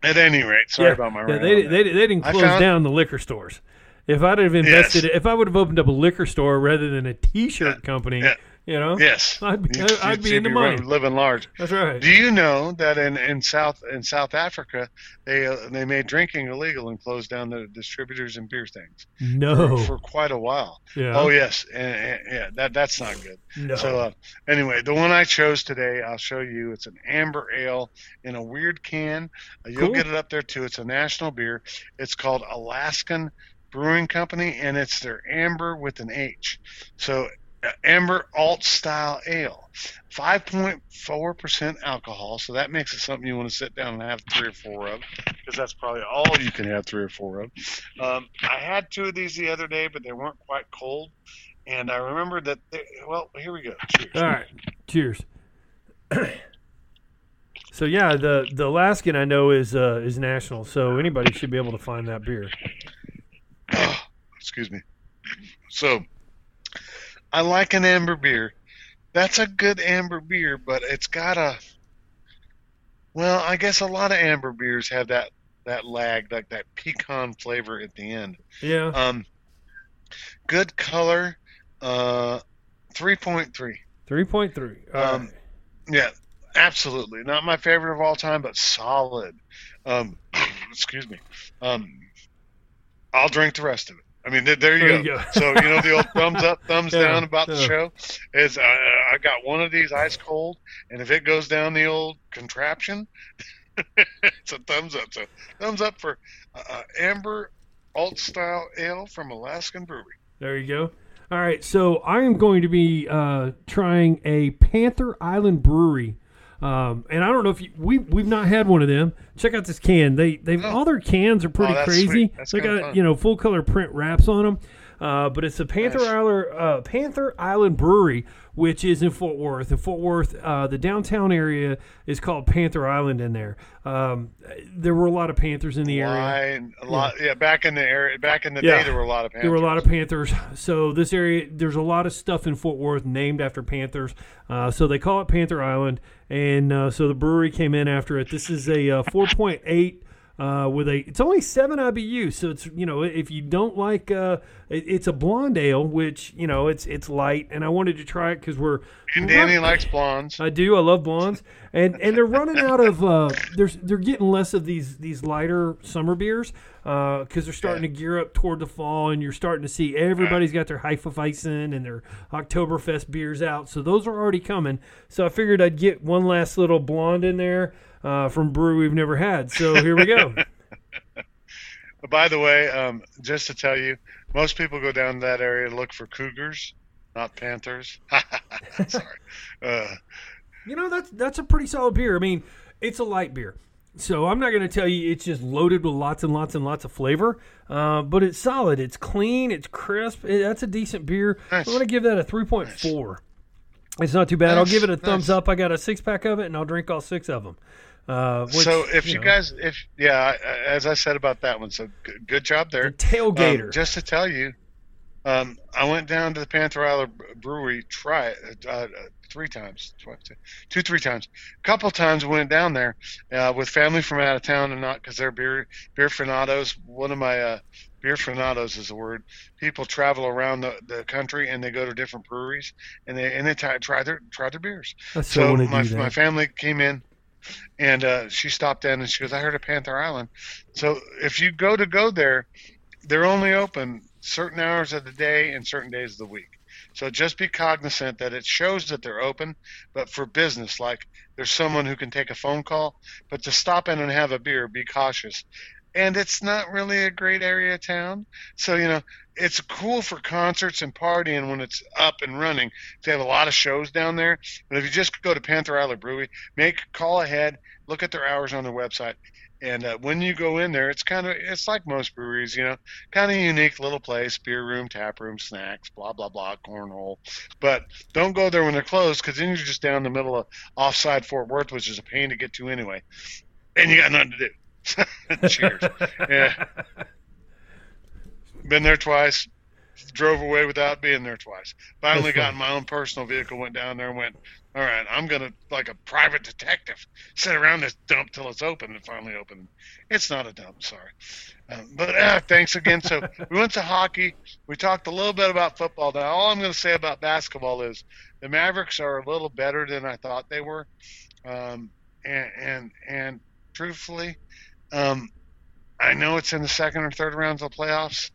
at any rate, sorry yeah, about my yeah, they, they, they didn't close found- down the liquor stores. If I'd have invested, Yes. if I would have opened up a liquor store rather than a T-shirt company, yeah. You know, yes, I'd be, You'd- I'd you'd be in the money. living large. That's right. Do you know that in, in South in South Africa they uh, they made drinking illegal and closed down the distributors and beer things No. for, for quite a while? yeah. Oh yes, and, and- yeah, that that's not good. no. So uh, anyway, the one I chose today, I'll show you. It's an amber ale in a weird can. Uh, you'll Cool. get it up there too. It's a national beer. It's called Alaskan Brewing Company, and it's their amber with an H. So amber alt style ale, 5.4% alcohol. So that makes it something you want to sit down and have three or four of, because that's probably all you can have three or four of. Um, I had two of these the other day, but they weren't quite cold. And I remember that. They, well, here we go. Cheers. All right. Cheers. so yeah, the the Alaskan I know is uh, is national, so anybody should be able to find that beer. Excuse me. So, I like an amber beer. That's a good amber beer, but it's got a. Well, I guess a lot of amber beers have that that lag, like that pecan flavor at the end. Yeah. Um, good color. Uh, three point three. Three point three. Um, Yeah, absolutely. Not my favorite of all time, but solid. Um, excuse me. Um, I'll drink the rest of it. I mean, there, there you, There go. you go. so you know the old thumbs up, thumbs Yeah, down about the show is uh, I got one of these ice cold, and if it goes down the old contraption, it's a thumbs up. So thumbs up for uh, uh, Amber Alt Style Ale from Alaskan Brewery. There you go. All right, so I am going to be uh, trying a Panther Island Brewery, um, and I don't know if you, we we've not had one of them. Check out this can. They they Oh. all their cans are pretty Oh, crazy. they got fun. you know full color print wraps on them. Uh, but it's the Panther. Island uh, Panther Island Brewery, which is in Fort Worth. In Fort Worth, uh, the downtown area is called Panther Island. In there, um, there were a lot of Panthers in the area. A lot, yeah. Back in the area, back in the Yeah. day, there were a lot of. There were a lot of Panthers. Panthers. So this area, there's a lot of stuff in Fort Worth named after Panthers. Uh, so they call it Panther Island, and uh, so the brewery came in after it. This is a uh, 4.8 uh, with a. It's only seven IBU, so it's you know if you don't like, uh, it, it's a blonde ale, which you know it's it's light, and I wanted to try it because we're. And Danny likes blondes. I do. I love blondes, and and they're running out of. Uh, there's they're getting less of these these lighter summer beers because they're starting to gear up toward the fall, and you're starting to see everybody's got their Hefeweizen and their Oktoberfest beers out. So those are already coming. So I figured I'd get one last little blonde in there uh, from brew we've never had. So here we go. By the way, um, just to tell you, most people go down that area to look for cougars, not panthers. Sorry. Uh, You know that's that's a pretty solid beer. I mean, it's a light beer. So I'm not going to tell you it's just loaded with lots and lots and lots of flavor, uh, but it's solid. It's clean. It's crisp. It- that's a decent beer. Nice. I'm going to give that a 3.4. It's not too bad. I'll give it a thumbs nice. up. I got a six pack of it, and I'll drink all six of them. Uh, which, so if you, know, guys, if yeah, as I said about that one, so good, good job there. the tailgater. Um, just to tell you, um, I went down to the Panther Island Brewery try it uh, three times, twice, two, three times. A couple times went down there uh, with family from out of town, and not because they're beer beer frenados. One of my uh, beer frenados is the word. People travel around the, the country and they go to different breweries and they and they try, try their try their beers. Still So my my family came in, and uh, she stopped in and she goes, "I heard of Panther Island." So if you go to go there, they're only open certain hours of the day and certain days of the week. So just be cognizant that it shows that they're open, but for business, like there's someone who can take a phone call, but to stop in and have a beer, be cautious. And it's not really a great area of town. So, you know, it's cool for concerts and partying when it's up and running. They have a lot of shows down there. But if you just go to Panther Island Brewery, make call ahead, look at their hours on their website, and uh, when you go in there, it's kind of it's like most breweries, you know, kind of unique little place, beer room, tap room, snacks, blah blah blah, cornhole. But don't go there when they're closed, because then you're just down the middle of offside Fort Worth, which is a pain to get to anyway, and you got nothing to do. Cheers. Yeah. Been there twice. Drove away without being there twice. Finally got in my own personal vehicle, went down there and went, all right, I'm going to, like a private detective, sit around this dump till it's open and finally open. It's not a dump, sorry. Um, but uh, thanks again. So we went to hockey. We talked a little bit about football. Now, all I'm going to say about basketball is the Mavericks are a little better than I thought they were. Um, and, and, and truthfully, um, I know it's in the second or third rounds of the playoffs.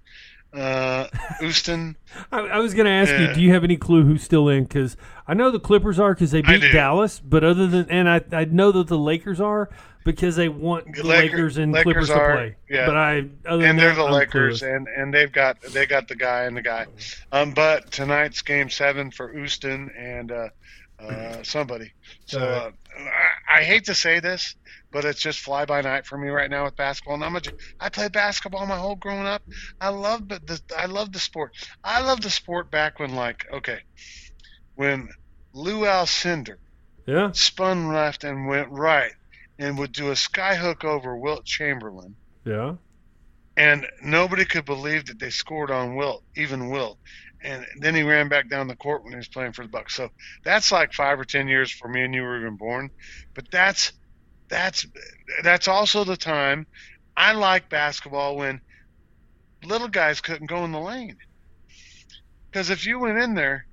Uh, Houston, I, I was going to ask you, do you have any clue who's still in? Because I know the Clippers are because they beat. Dallas, but other than and I I know that the Lakers are because they want the Laker- Lakers and Lakers Clippers are, to play. yeah. But I other than and they're that, the I'm Lakers, clueless. and and they've got they got the guy and the guy. Um, but tonight's game seven for Houston and uh, uh, somebody. So uh, I, I hate to say this, but it's just fly by night for me right now with basketball. And I'm a, I played basketball my whole growing up. I love the, the I love the sport. I love the sport back when like okay, when Lou Alcindor yeah. spun left and went right and would do a skyhook over Wilt Chamberlain Yeah. and nobody could believe that they scored on Wilt, even Wilt. And then he ran back down the court when he was playing for the Bucks. So that's like five or ten years for me and you were even born. But that's that's that's also the time I like basketball when little guys couldn't go in the lane. Because if you went in there,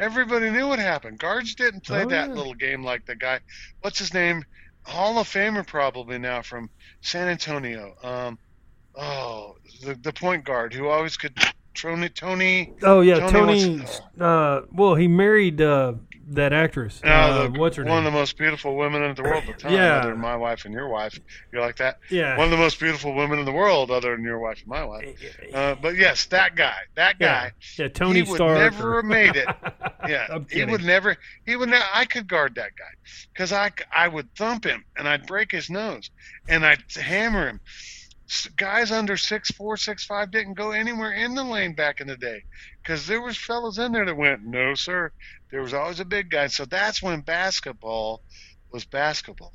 everybody knew what happened. Guards didn't play Oh, that yeah. little game like the guy. What's his name? Hall of Famer probably now from San Antonio. Um, oh, the the point guard who always could. Tony, Tony Oh yeah, Tony Tony. uh, well, he married uh, that actress. uh, uh, the- what's her name? one name? of the most beautiful women in the world at the time, Yeah. other than my wife and your wife. You like that? yeah. One of the most beautiful women in the world, other than your wife and my wife. Uh, but yes, that guy, that guy, yeah, Tony he would Stark. never or- have made it. Yeah, he would never. He would. Ne- I could guard that guy because I I would thump him and I'd break his nose and I'd hammer him. Guys under six four, six five didn't go anywhere in the lane back in the day because there was fellas in there that went, no sir. There was always a big guy. So that's when basketball was basketball,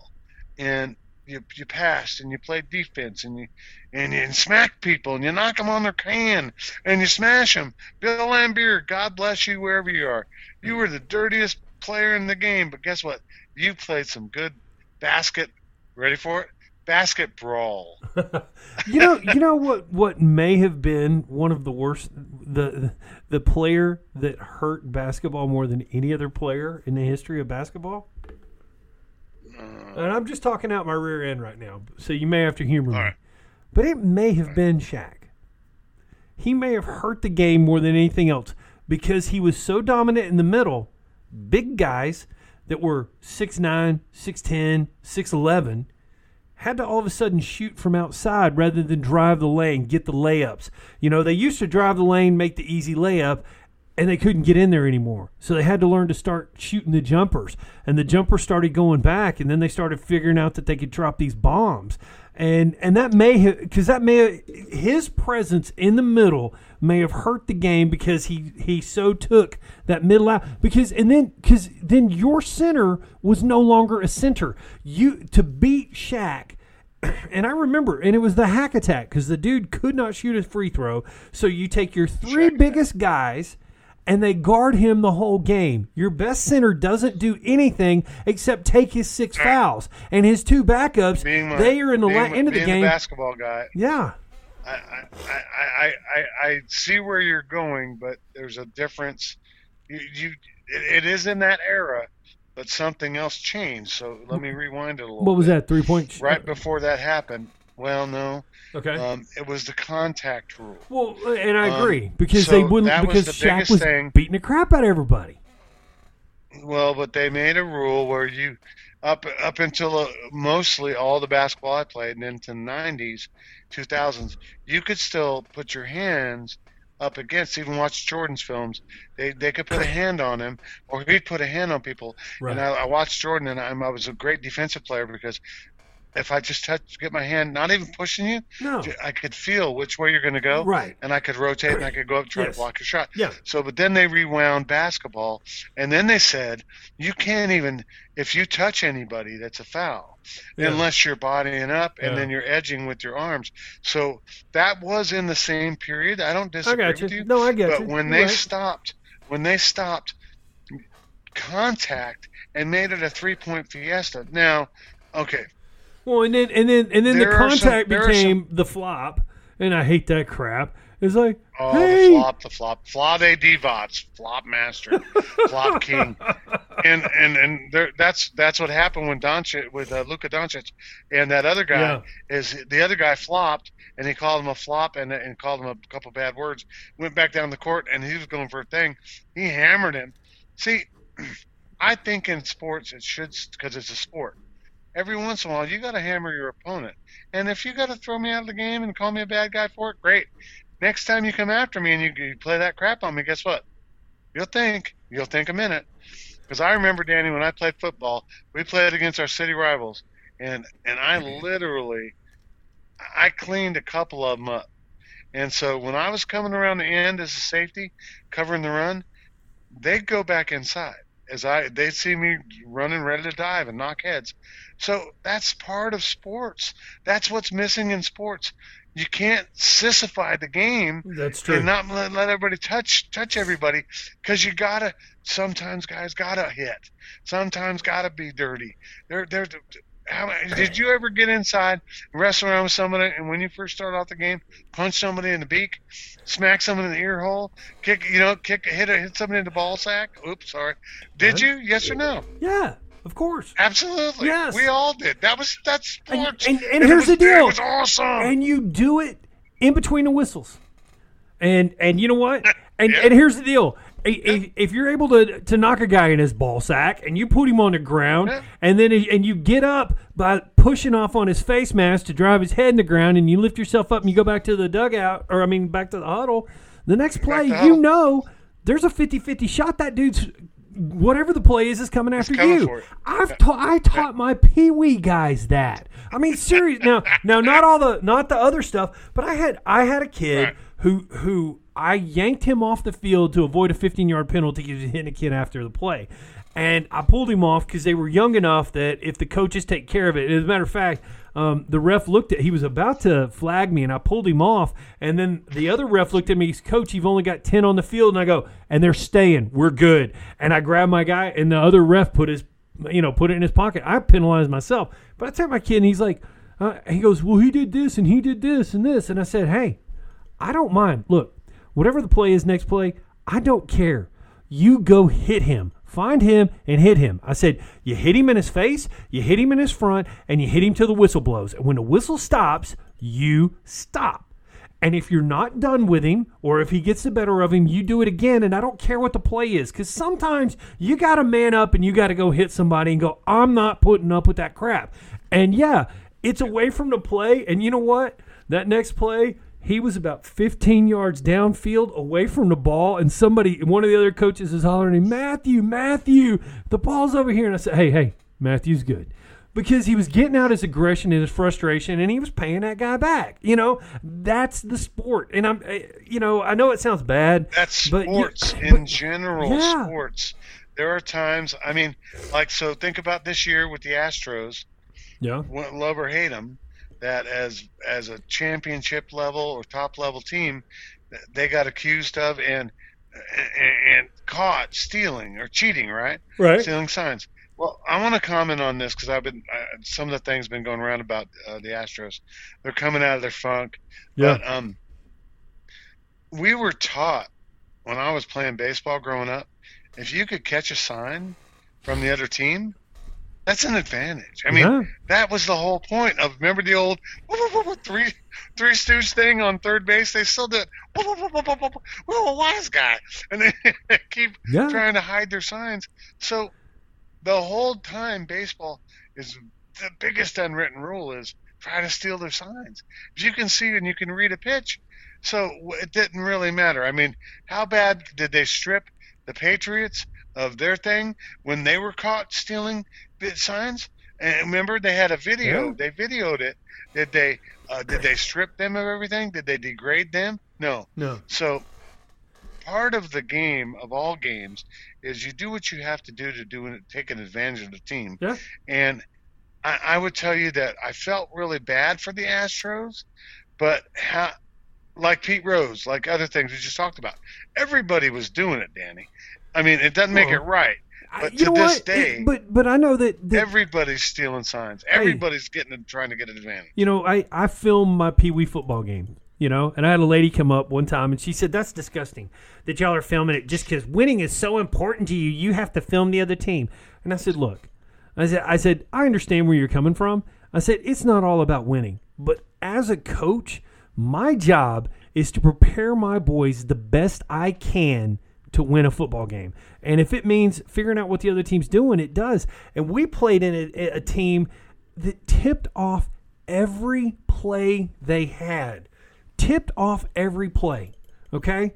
and you you passed and you played defense and you and you smack people and you knock them on their can and you smash them. Bill Laimbeer, God bless you wherever you are. You were the dirtiest player in the game, but guess what? You played some good basket. Ready for it? Basket brawl. you know, you know what? What may have been one of the worst the the player that hurt basketball more than any other player in the history of basketball. Uh, And I'm just talking out my rear end right now, so you may have to humor me. Right. But it may have been Shaq. He may have hurt the game more than anything else because he was so dominant in the middle. Big guys that were 6'9, 6'10, 6'11 had to all of a sudden shoot from outside rather than drive the lane, get the layups. You know, they used to drive the lane, make the easy layup. and they couldn't get in there anymore. So they had to learn to start shooting the jumpers, and the jumpers started going back, and then they started figuring out that they could drop these bombs, and and that may have because that may his presence in the middle may have hurt the game because he he so took that middle out because and then because then your center was no longer a center. You to beat Shaq and I remember, and it was the hack attack because the dude could not shoot a free throw. So you take your three biggest guys, and they guard him the whole game. Your best center doesn't do anything except take his six fouls, and his two backups my- they are in the la- my- end of the game. basketball guy, yeah, I, I, I, I, I, I see where you're going, but there's a difference. You, you it, it is in that era, but something else changed. So let me rewind it a little. what was bit. that three point? Right before that happened. Well, no, Okay. um, it was the contact rule. well, and I um, agree because so they wouldn't that was because the Shaq was thing. beating the crap out of everybody. Well, but they made a rule where you up up until uh, mostly all the basketball I played and into the 90s, 2000s, you could still put your hands up against even watch Jordan's films. They they could put a hand on him or he'd put a hand on people. Right. And I, I watched Jordan and I'm, I was a great defensive player because if I just touch get my hand not even pushing you, No. I could feel which way you're going to go. Right. And I could rotate and I could go up and try Yes. to block your shot. Yeah. So, but then they rewound basketball, and then they said you can't even if you touch anybody, that's a foul, Yeah. unless you're bodying up and Yeah. then you're edging with your arms. So that was in the same period. I don't I disagree got with you. you. No, I get it. but you. when You're they right. stopped, when they stopped contact and made it a three-point fiesta. Now, okay, Well, and then and then and then the There some- contact are became the flop, and I hate that crap. It's like, Oh, hey, the flop, the flop, flop divots, flop master, flop king, and and and there, that's that's what happened when Doncic with uh, Luka Doncic, and that other guy Yeah. is the other guy flopped, and he called him a flop and and called him a couple bad words. Went back down the court, and he was going for a thing. He hammered him. See, I think in sports it should because it's a sport. Every once in a while, you got to hammer your opponent, and if you got to throw me out of the game and call me a bad guy for it, great next time you come after me and you, you play that crap on me, guess what? You'll think. You'll think a minute. Because I remember, Danny, when I played football, we played against our city rivals, and and I mm-hmm. literally, I cleaned a couple of them up. And so when I was coming around the end as a safety, covering the run, they'd go back inside as I they'd see me running ready to dive and knock heads. So that's part of sports. That's what's missing in sports. You can't sissify the game that's true. and not let, let everybody touch touch everybody because you gotta sometimes guys gotta hit. Sometimes gotta be dirty. There there how, did you ever get inside wrestle around with somebody and when you first start off the game punch somebody in the beak smack somebody in the ear hole kick you know kick hit hit somebody in the ball sack? Oops sorry. Did you? Yes or no? Yeah, of course. absolutely Yes. we all did that was that's And- sports and- and it here's was- the deal. it was awesome and you do it in between the whistles. And and you know what? And Yeah. and here's the deal. If, if you're able to to knock a guy in his ball sack and you put him on the ground Yeah. and then and you get up by pushing off on his face mask to drive his head in the ground and you lift yourself up and you go back to the dugout or I mean back to the huddle, the next play you know there's a 50-50 shot that dude's whatever the play is is coming after coming you. I've taught I taught my pee wee guys that. I mean, serious. Now, now, not all the not the other stuff, but I had I had a kid Right. who who I yanked him off the field to avoid a 15 yard penalty because he hitting a kid after the play, and I pulled him off because they were young enough that if the coaches take care of it. As a matter of fact. Um, the ref looked at he was about to flag me and I pulled him off and then the other ref looked at me he's coach you've only got 10 on the field and I go and they're staying we're good and I grabbed my guy and the other ref put his you know, put it in his pocket. I penalized myself. But I tell my kid, and he's like, uh, he goes, well, he did this and he did this and this. And I said, hey, I don't mind. Look, whatever the play is next play, I don't care. You go hit him. Find him and hit him. I said, you hit him in his face, you hit him in his front, and you hit him till the whistle blows. And when the whistle stops, you stop. And if you're not done with him, or if he gets the better of him, you do it again. And I don't care what the play is, because sometimes you got to man up and you got to go hit somebody and go, I'm not putting up with that crap. And yeah, it's away from the play. And you know what? That next play, He was about 15 yards downfield away from the ball, and somebody, one of the other coaches is hollering, Matthew, Matthew, the ball's over here. And I said, hey, hey, Matthew's good. Because he was getting out his aggression and his frustration, and he was paying that guy back. You know, that's the sport. And I'm, eh, you know, I know it sounds bad. That's but sports but- in general. Yeah. Sports. There are times. I mean, like so. Think about this year with the Astros. Yeah. love or hate them, that as as a championship level or top level team, they got accused of and and, caught stealing or cheating, right? Right. Stealing signs. Well, I want to comment on this because I've been uh, some of the things been going around about uh, the Astros. They're coming out of their funk. Yeah. But um, we were taught when I was playing baseball growing up, if you could catch a sign from the other team, that's an advantage. I mean, Yeah. that was the whole point of remember the old three three stooge thing on third base. They still do it. Well, a wise guy, and they keep Yeah. trying to hide their signs. So the whole time baseball is the biggest unwritten rule is try to steal their signs. If you can see and you can read a pitch, so it didn't really matter. I mean, how bad did they strip the Patriots of their thing when they were caught stealing the signs? And remember, they had a video. Yeah. They videoed it. Did they? Uh, did they strip them of everything? Did they degrade them? No. No. So part of the game of all games is you do what you have to do to do it, take an advantage of the team. Yeah. And I, I would tell you that I felt really bad for the Astros, but how, like Pete Rose, like other things we just talked about, everybody was doing it, Danny. I mean, it doesn't make Well, it right. But you to this what? day- It- but but I know that, that Everybody's stealing signs. Everybody's getting trying to get an advantage. you know, I, I filmed my Pee Wee football game, you know, and I had a lady come up one time and she said, That's disgusting that y'all are filming it just because winning is so important to you. You have to film the other team. And I said, Look, I said, I said, I understand where you're coming from. I said, It's not all about winning. But as a coach, my job is to prepare my boys the best I can to win a football game. And if it means figuring out what the other team's doing, it does. And we played in a, a team that tipped off every play they had. Tipped off every play. Okay?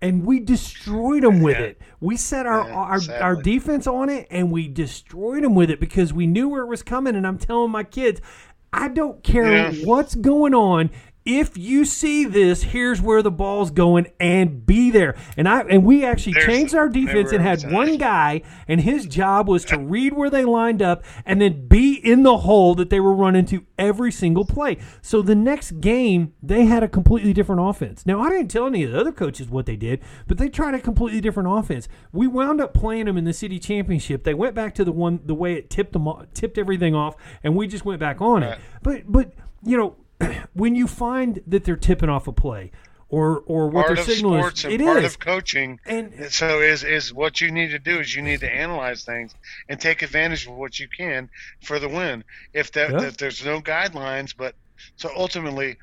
And we destroyed them with Yeah. it. We set our Yeah, our, our defense on it and we destroyed them with it because we knew where it was coming. And I'm telling my kids, I don't care Yeah. what's going on. If you see this, here's where the ball's going, and be there. And I and we actually There's changed our defense and had one guy, and his job was to read where they lined up and then be in the hole that they were running to every single play. So the next game, they had a completely different offense. Now I didn't tell any of the other coaches what they did, but they tried a completely different offense. We wound up playing them in the city championship. They went back to the one the way it tipped them tipped everything off, and we just went back on it. But but you know. When you find that they're tipping off a play, or or what part their of signal sports is, and it part is. of coaching. And- so is is what you need to do is you need to analyze things and take advantage of what you can for the win. If that Yeah. if there's no guidelines, but so ultimately,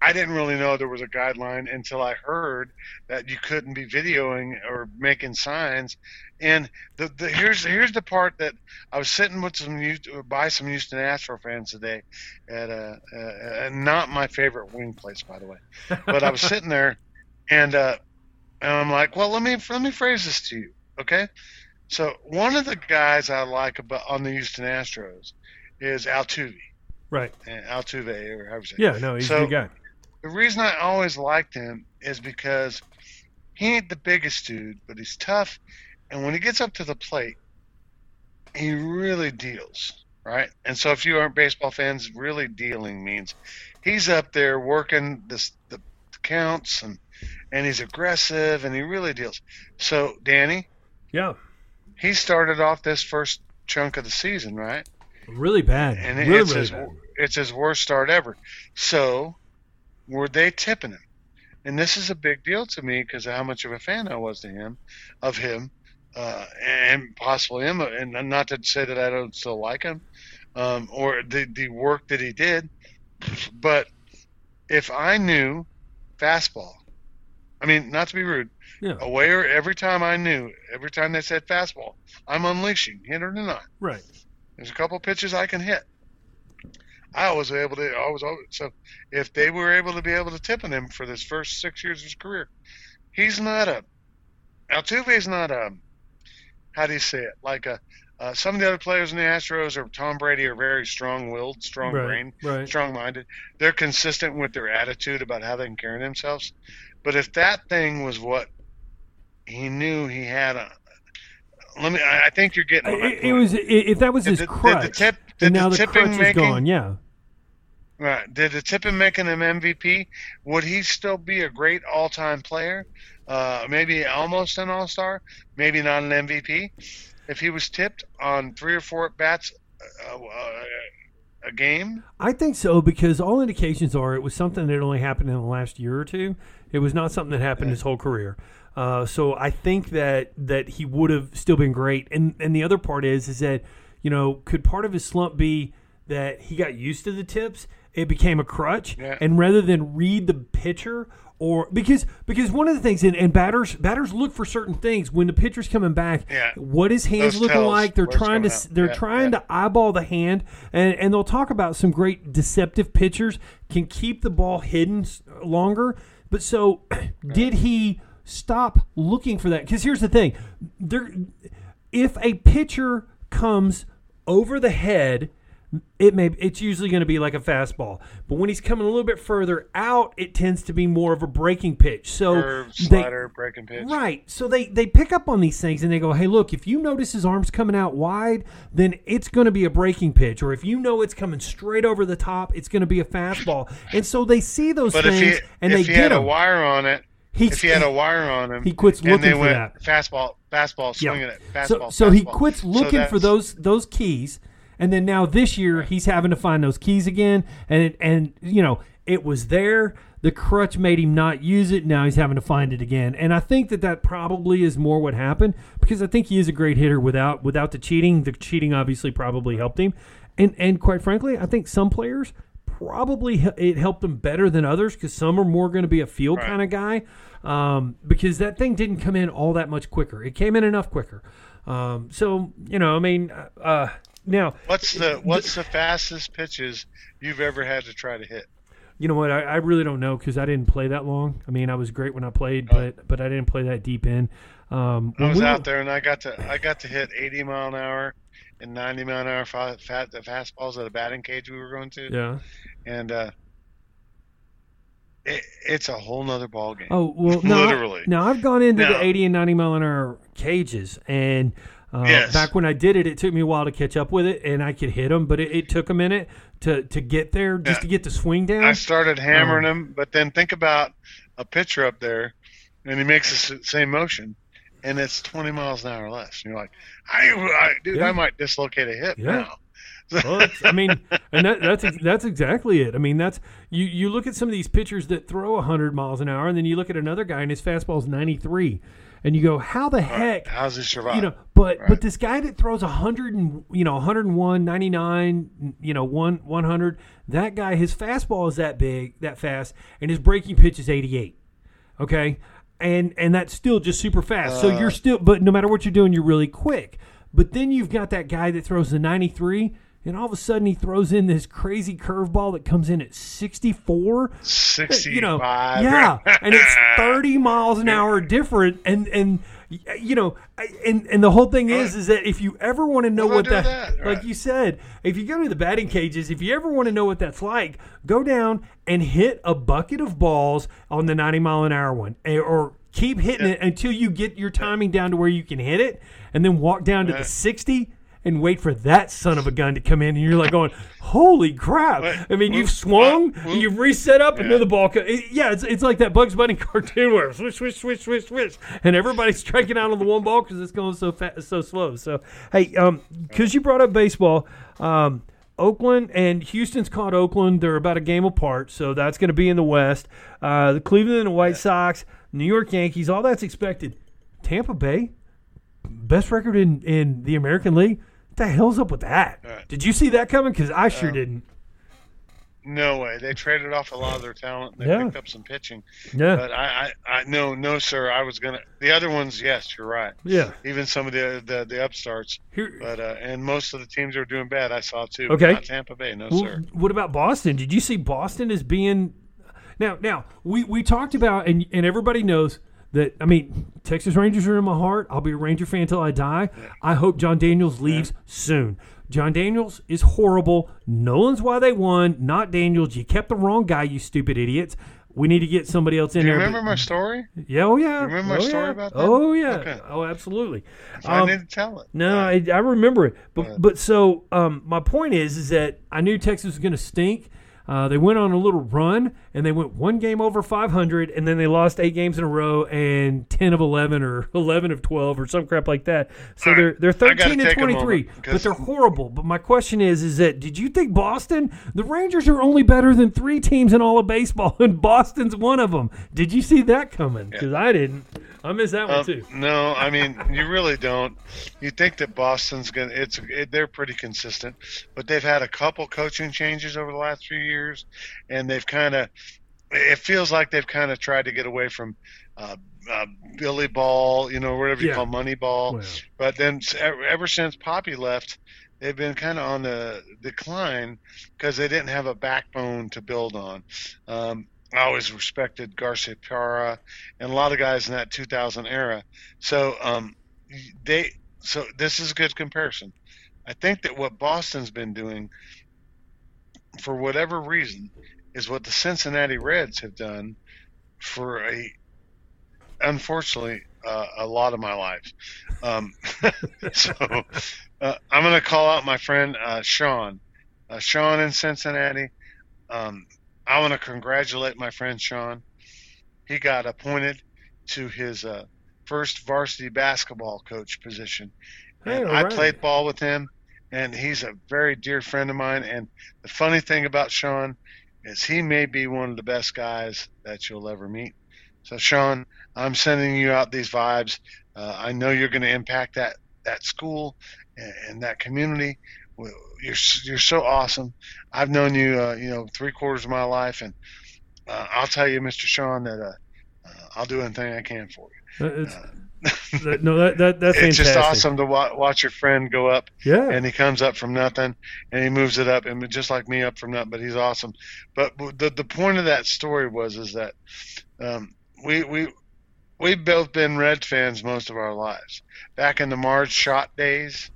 I didn't really know there was a guideline until I heard that you couldn't be videoing or making signs. And the, the here's here's the part that I was sitting with some Houston- by some Houston Astro fans today at a, a, a not my favorite wing place by the way, but I was sitting there and uh, and I'm like, well, let me let me phrase this to you, okay? So one of the guys I like about on the Houston Astros is Altuve, right. and Altuve or however you say. Yeah, no, he's So- a good guy. The reason I always liked him is because he ain't the biggest dude, but he's tough, and when he gets up to the plate, he really deals, right? And so if you aren't baseball fans, really dealing means he's up there working this the counts and and he's aggressive and he really deals. So Danny, Yeah, he started off this first chunk of the season, right? really bad. and really, it's really his bad. it's his worst start ever. So, were they tipping him? And this is a big deal to me because of how much of a fan I was to him, of him, uh, and possibly him. And not to say that I don't still like him, um, or the the work that he did, but if I knew fastball, I mean, not to be rude, Yeah, away or every time I knew, every time they said fastball, I'm unleashing, hit or not. right. There's a couple pitches I can hit. I was able to. I was so if they were able to be able to tip on him for this first six years of his career, he's not a Altuve's not a how do you say it like a uh, some of the other players in the Astros or Tom Brady are very strong-willed, strong-brained, right. strong-minded. They're consistent with their attitude about how they can carry themselves. But if that thing was what he knew he had, a, let me. I think you're getting. It, it was if that was Did his the- did the crutch, tip- did the now the tipping crutch is gone. Yeah, Right. Did the tip him making him MVP? Would he still be a great all-time player? Uh, maybe almost an all-star. Maybe not an MVP. If he was tipped on three or four at bats uh, uh, a game. I think so because all indications are it was something that only happened in the last year or two. It was not something that happened his whole career. Uh, so I think that that he would have still been great. And and the other part is is that you know could part of his slump be that he got used to the tips? It became a crutch, Yeah. and rather than read the pitcher or because because one of the things and, and batters batters look for certain things when the pitcher's coming back. Yeah. What his hands Those looking tells like? They're trying to out. they're Yeah, trying yeah. to eyeball the hand, and, and they'll talk about some great deceptive pitchers can keep the ball hidden longer. But so, did he stop looking for that? Because here's the thing: there, if a pitcher comes over the head, it may it's usually going to be like a fastball. But when he's coming a little bit further out, it tends to be more of a breaking pitch. So Curve, they- slider, breaking pitch. Right. So they they pick up on these things and they go, "Hey, look, if you notice his arms coming out wide, then it's going to be a breaking pitch, or if you know it's coming straight over the top, it's going to be a fastball." And so they see those But things he and if they he get had a wire on it, He- if he had a wire on him, he quits and looking they for went that. Fastball, fastball, swinging it. So Fastball, so he fastball. quits So looking for those those keys, and then now this year he's having to find those keys again, and it, and you know it was there. The crutch made him not use it. Now he's having to find it again, and I think that that probably is more what happened because I think he is a great hitter without without the cheating. The cheating obviously probably helped him, and and quite frankly, I think some players probably it helped them better than others because some are more going to be a field Right. kind of guy um, because that thing didn't come in all that much quicker. It came in enough quicker. Um, so you know, I mean, uh, now What's the what's the fastest pitches you've ever had to try to hit? you know what? I, I really don't know because I didn't play that long. I mean, I was great when I played, Oh. but but I didn't play that deep in. Um, I was we out were- there and I got to I got to hit 80 mile an hour and 90 mile an hour fa- fat the fastballs at a batting cage we were going to, Yeah. and uh, it, it's a whole nother ball game. Oh well, no, I- Literally. now I've gone into No. the 80 and 90 mile an hour cages, and uh, Yes. back when I did it, it took me a while to catch up with it, and I could hit them, but it, it took a minute to to get there, just Yeah. to get the swing down. I started hammering Oh. him, but then think about a pitcher up there, and he makes the same motion, and it's 20 miles an hour less. And you're like, I, I dude, Yeah. I might dislocate a hip Yeah. now. Well, I mean, and that, that's that's exactly it. I mean, that's you. You look at some of these pitchers that throw hundred miles an hour, and then you look at another guy and his fastball's ninety three, and you go, "How the heck?" How's he survive? You know, but Right. but this guy that throws a 100 and you know 101, 99, you know, 1 100, that guy his fastball is that big, that fast, and his breaking pitch is 88. Okay? And and that's still just super fast. so Uh. you're still but no matter what you're doing, you're really quick. But then you've got that guy that throws the 93 and all of a sudden he throws in this crazy curveball that comes in at 64 65. you know, yeah, and it's 30 miles an hour different, and and you know, and and the whole thing is, is that if you ever want to know What what that, that? like Right. you said, if you go to the batting cages, if you ever want to know what that's like, go down and hit a bucket of balls on the 90 mile an hour one, eh, or keep hitting it until you get your timing down to where you can hit it, and then walk down to Yeah. the 60 and wait for that son of a gun to come in, and you're like going, "Holy crap!" I mean, whoop, you've swung, whoop, whoop. you've reset up, and then the ball. Co- it- yeah, it's, it's like that Bugs Bunny cartoon where swish, swish, swish, swish, swish, and everybody's striking out on the one ball because it's going so fast, so slow. So, hey, um, because you brought up baseball, um. Oakland and Houston's caught Oakland. They're about a game apart, so that's going to be in the West. Uh, the Cleveland and the White Sox, New York Yankees, all that's expected. Tampa Bay, best record in, in the American League. What the hell's up with that? Right. Did you see that coming? Because I sure didn't. No way. They traded off a lot of their talent. They Yeah. picked up some pitching, Yeah, but I, I, I, no, no, sir. I was gonna. The other ones, yes, you're right. yeah. Even some of the the, the upstarts, Here, but uh, and most of the teams are doing bad. I saw too. Okay. Tampa Bay, no Well, sir. what about Boston? Did you see Boston as being now? Now we we talked about and and everybody knows that. I mean, Texas Rangers are in my heart. I'll be a Ranger fan till I die. I hope Jon Daniels leaves soon. Jon Daniels is horrible. No one's why they won. Not Daniels. You kept the wrong guy. You stupid idiots. We need to get somebody else in Do you there. remember but- my story? Yeah, oh yeah. remember my oh, story yeah. about that? Oh yeah. Okay. Oh, absolutely. I Um, need to tell it. no, I, I remember it, but but so um, my point is is that I knew Texas was going to stink. Uh, they went on a little run and they went one game over 500, and then they lost eight games in a row and 10 of 11 or 11 of 12 or some crap like that. So All they're they're 13 and 23, moment, but they're horrible. But my question is is that did you think Boston? The Rangers are only better than three teams in all of baseball, and Boston's one of them. Did you see that coming? Because I didn't. I missed that one Um, too. no, I mean you really don't. You think that Boston's gonna? It's it, they're pretty consistent, but they've had a couple coaching changes over the last few years, and they've kind of. It feels like they've kind of tried to get away from uh, uh, Billy Ball, you know, whatever you Yeah. call Money Ball. Well, But then ever ever since Papi left, they've been kind of on the decline because they didn't have a backbone to build on. Um, I always respected Garciaparra and a lot of guys in that 2000 era. So um, they so this is a good comparison. I think that what Boston's been doing, for whatever reason, is what the Cincinnati Reds have done for a, unfortunately, uh, a lot of my life. Um, so uh, I'm going to call out my friend uh, Sean, uh, Sean in Cincinnati. Um, I want to congratulate my friend Sean. He got appointed to his uh, first varsity basketball coach position. And I played ball with him, and he's a very dear friend of mine. And the funny thing about Sean is he may be one of the best guys that you'll ever meet. So, Sean, I'm sending you out these vibes. Uh, I know you're going to impact that that school and, and that community. You're you're so awesome. I've known you, uh, you know, three quarters of my life, and uh, I'll tell you, Mr. Sean, that uh, uh, I'll do anything I can for you. That- it's- that- no, that, that that's it's fantastic. just awesome to wa- watch your friend go up, Yeah. and he comes up from nothing, and he moves it up, and just like me up from nothing. But he's awesome. But the the point of that story was is that um, we we we've both been Red fans most of our lives. Back in the Marge Schott days.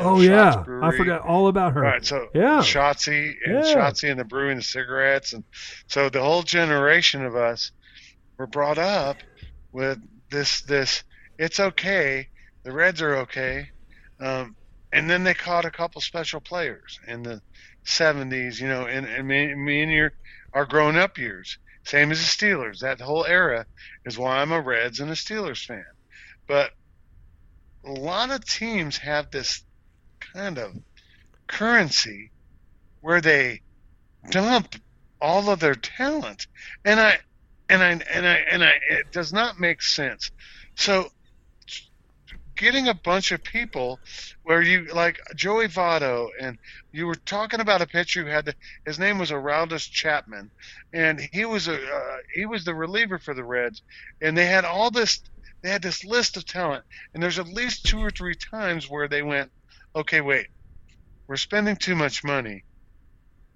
Oh yeah, I forgot all about her. Right, so Yeah. Schottzie and Yeah. Schottzie and the brewing the cigarettes, and so the whole generation of us were brought up with this this. It's okay. The Reds are okay, um, and then they caught a couple special players in the '70s. You know, and, and me, me and your our grown up years, same as the Steelers. That whole era is why I'm a Reds and a Steelers fan. But a lot of teams have this kind of currency where they dump all of their talent. And i and i and i and i it does not make sense. So getting a bunch of people where you like joey votto and you were talking about a pitcher who had the, his name was Aroldis chapman and he was a uh, he was the reliever for the reds and they had all this they had this list of talent and there's at least two or three times where they went okay wait we're spending too much money.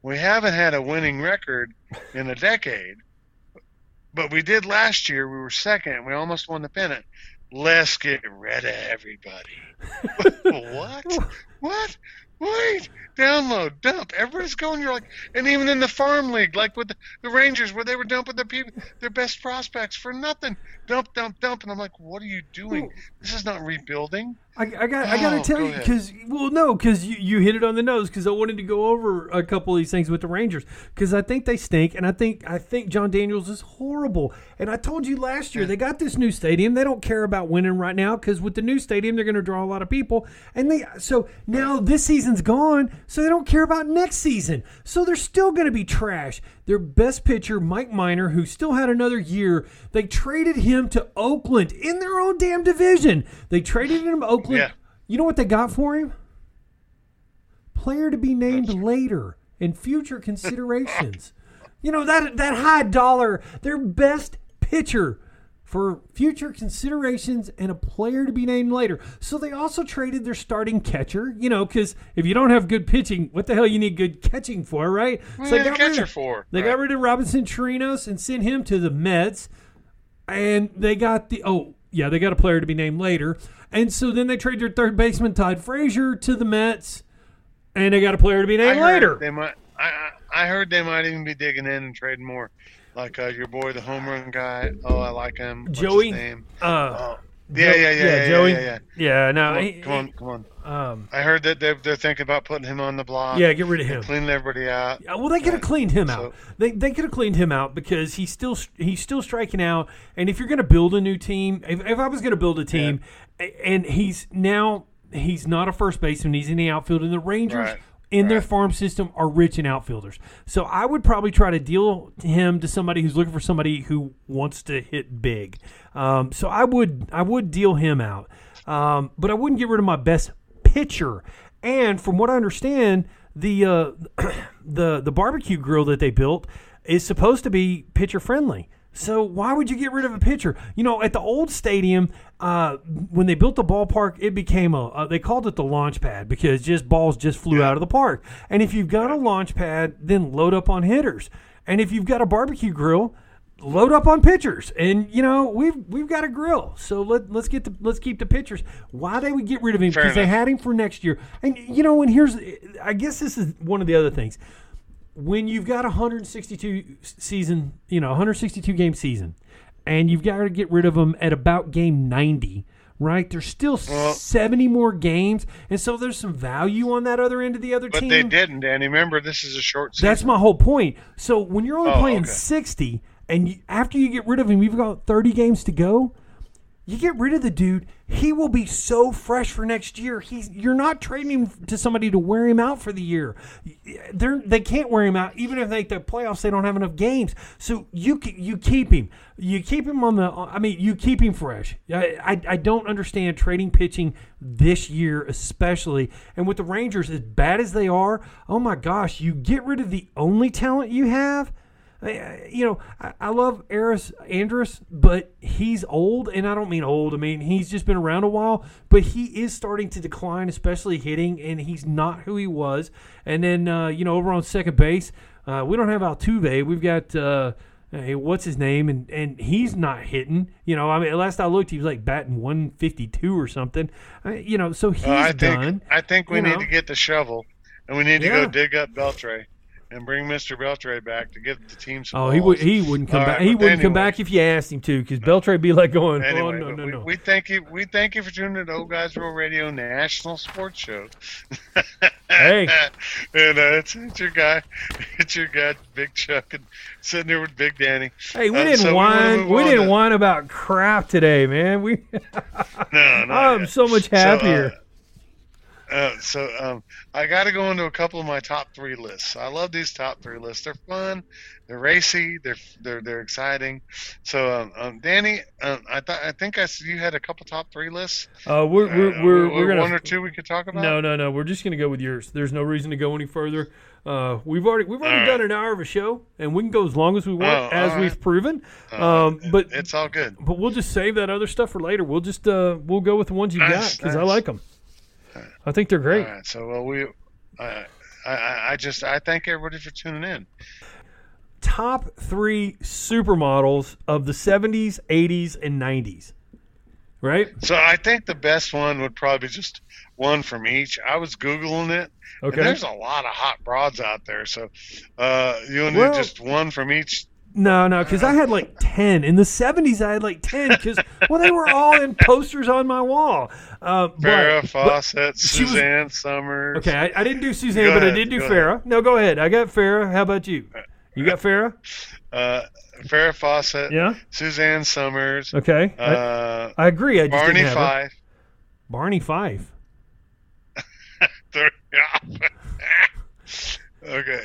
We haven't had a winning record in a decade, but we did last year. We were second. We almost won the pennant. Let's get rid of everybody. what? What? Wait, download, dump. Everybody's going. You're like, and even in the farm league, like with the, the Rangers, where they were dumping their people, their best prospects for nothing. Dump, dump, dump. And I'm like, what are you doing? This is not rebuilding. I, I got I got to Oh, tell go you because well no because you, you hit it on the nose because I wanted to go over a couple of these things with the Rangers because I think they stink and I think I think Jon Daniels is horrible. And I told you last year they got this new stadium. They don't care about winning right now because with the new stadium they're going to draw a lot of people and they so now this season's gone so they don't care about next season. So they're still going to be trash their best pitcher Mike Minor who still had another year they traded him to Oakland in their own damn division they traded him to Oakland Yeah. you know what they got for him? Player to be named later. and future considerations. you know that that high dollar, their best pitcher for future considerations and a player to be named later. So they also traded their starting catcher, you know, because if you don't have good pitching, what the hell you need good catching for, right? What so they the got rid catcher of- for? They got rid of Robinson Chirinos and sent him to the Mets. And they got the oh yeah, they got a player to be named later. And so then they traded their third baseman Todd Frazier to the Mets, and they got a player to be named later. They might. I I heard they might even be digging in and trading more. Like uh, your boy, the home run guy. Oh, I like him. What's Joey? Name? Uh, Oh, yeah, yeah, yeah, yeah, yeah, Joey. yeah, yeah. Yeah, no, Come on, he- come on, come on. Um, I heard that they're, they're thinking about putting him on the block. yeah, get rid of him. Clean everybody out. Yeah, well, they could have cleaned him out. They they could have cleaned him out because he's still he's still striking out. And if you're going to build a new team, if, if I was going to build a team, a- and he's now he's not a first baseman, he's in the outfield, and the Rangers. Right, In their farm system are rich in outfielders, so I would probably try to deal him to somebody who's looking for somebody who wants to hit big. Um, so I would I would deal him out, um, but I wouldn't get rid of my best pitcher. And from what I understand, the uh, the the barbecue grill that they built is supposed to be pitcher friendly. So why would you get rid of a pitcher? You know, at the old stadium, uh, when they built the ballpark, it became a uh, they called it the launch pad because just balls just flew out of the park. And if you've got a launch pad, then load up on hitters. And if you've got a barbecue grill, load up on pitchers. And you know we've we've got a grill, so let let's get the let's keep the pitchers. Why they would get rid of him because they had him for next year. And you know, and here's I guess this is one of the other things when you've got a 162 season, you know, 162 game season, and you've got to get rid of them at about game 90, right? There's still Well- 70 more games, and so there's some value on that other end of the other But team. they didn't, Danny. Remember, this is a short season. That's my whole point. So when you're only Oh, playing okay. 60, and you, after you get rid of him, you've got 30 games to go. You get rid of the dude, he will be so fresh for next year. He's you're not trading him to somebody to wear him out for the year. They're they can't wear him out even if they the playoffs. They don't have enough games, so you you keep him. You keep him on the. I mean, you keep him fresh. I I, I don't understand trading pitching this year, especially and with the Rangers as bad as they are. Oh my gosh, you get rid of the only talent you have. I- you know, I, I love Elvis Andrus, but he's old, and I don't mean old. I mean he's just been around a while, but he is starting to decline, especially hitting, and he's not who he was. And then uh, you know, over on second base, uh, we don't have Altuve. We've got uh, hey, what's his name, and and he's not hitting. You know, I mean, last I looked, he was like batting 152 or something. Uh, you know, so he's Well, I think done. I think we you need know. to get the shovel, and we need to Yeah. go dig up Beltre and bring Mister Beltre back to get the team some. Oh, he would. He wouldn't come All back. right, he wouldn't come back if you asked him to, because Beltre be like going, Anyway, "Oh no, no, we, no." we thank you. We thank you for tuning in to Old Guys Rule Radio National Sports Show. Hey. and uh, it's, it's your guy, it's your guy, Big Chuck, and sitting there with Big Danny. Hey, we Uh, didn't so whine. move We didn't to- whine about crap today, man. We. No, not I'm yet. so much So, uh, happier. Uh, so um, I got to go into a couple of my top three lists. I love these top three lists. They're fun, they're racy, they're they're they're exciting. So um, um, Danny, um, I thought I think I you had a couple top three lists. Uh, we're Uh, we're we're, we're gonna one or two we could talk about. No, no, no. We're just gonna go with yours. There's no reason to go any further. Uh, we've already we've already All done right. an hour of a show, and we can go as long as we want, Oh, as all we've proven. Uh, um, but it's all good. but we'll just save that other stuff for later. We'll just uh, we'll go with the ones you got Nice, because I like them. I think they're great. All right. So well, we. I, I, I just I thank everybody for tuning in. Top three supermodels of the 70s, 80s, and 90s. Right? So I think the best one would probably be just one from each. I was googling it. Okay. And there's a lot of hot broads out there. So uh, you want to Well- do just one from each? No, no, because I had like ten in the seventies. I had like ten because well, they were all in posters on my wall. Uh, but- Farrah but- Fawcett, was- Suzanne Somers. okay, I, I didn't do Suzanne, Go but I did do Farrah. No, go ahead. I got Farrah. How about you? You got Farrah? Uh, Farrah Fawcett. Yeah. Suzanne Somers. Okay. I, Uh, I agree. I just Barney didn't have her. Fife. Barney Fife. okay.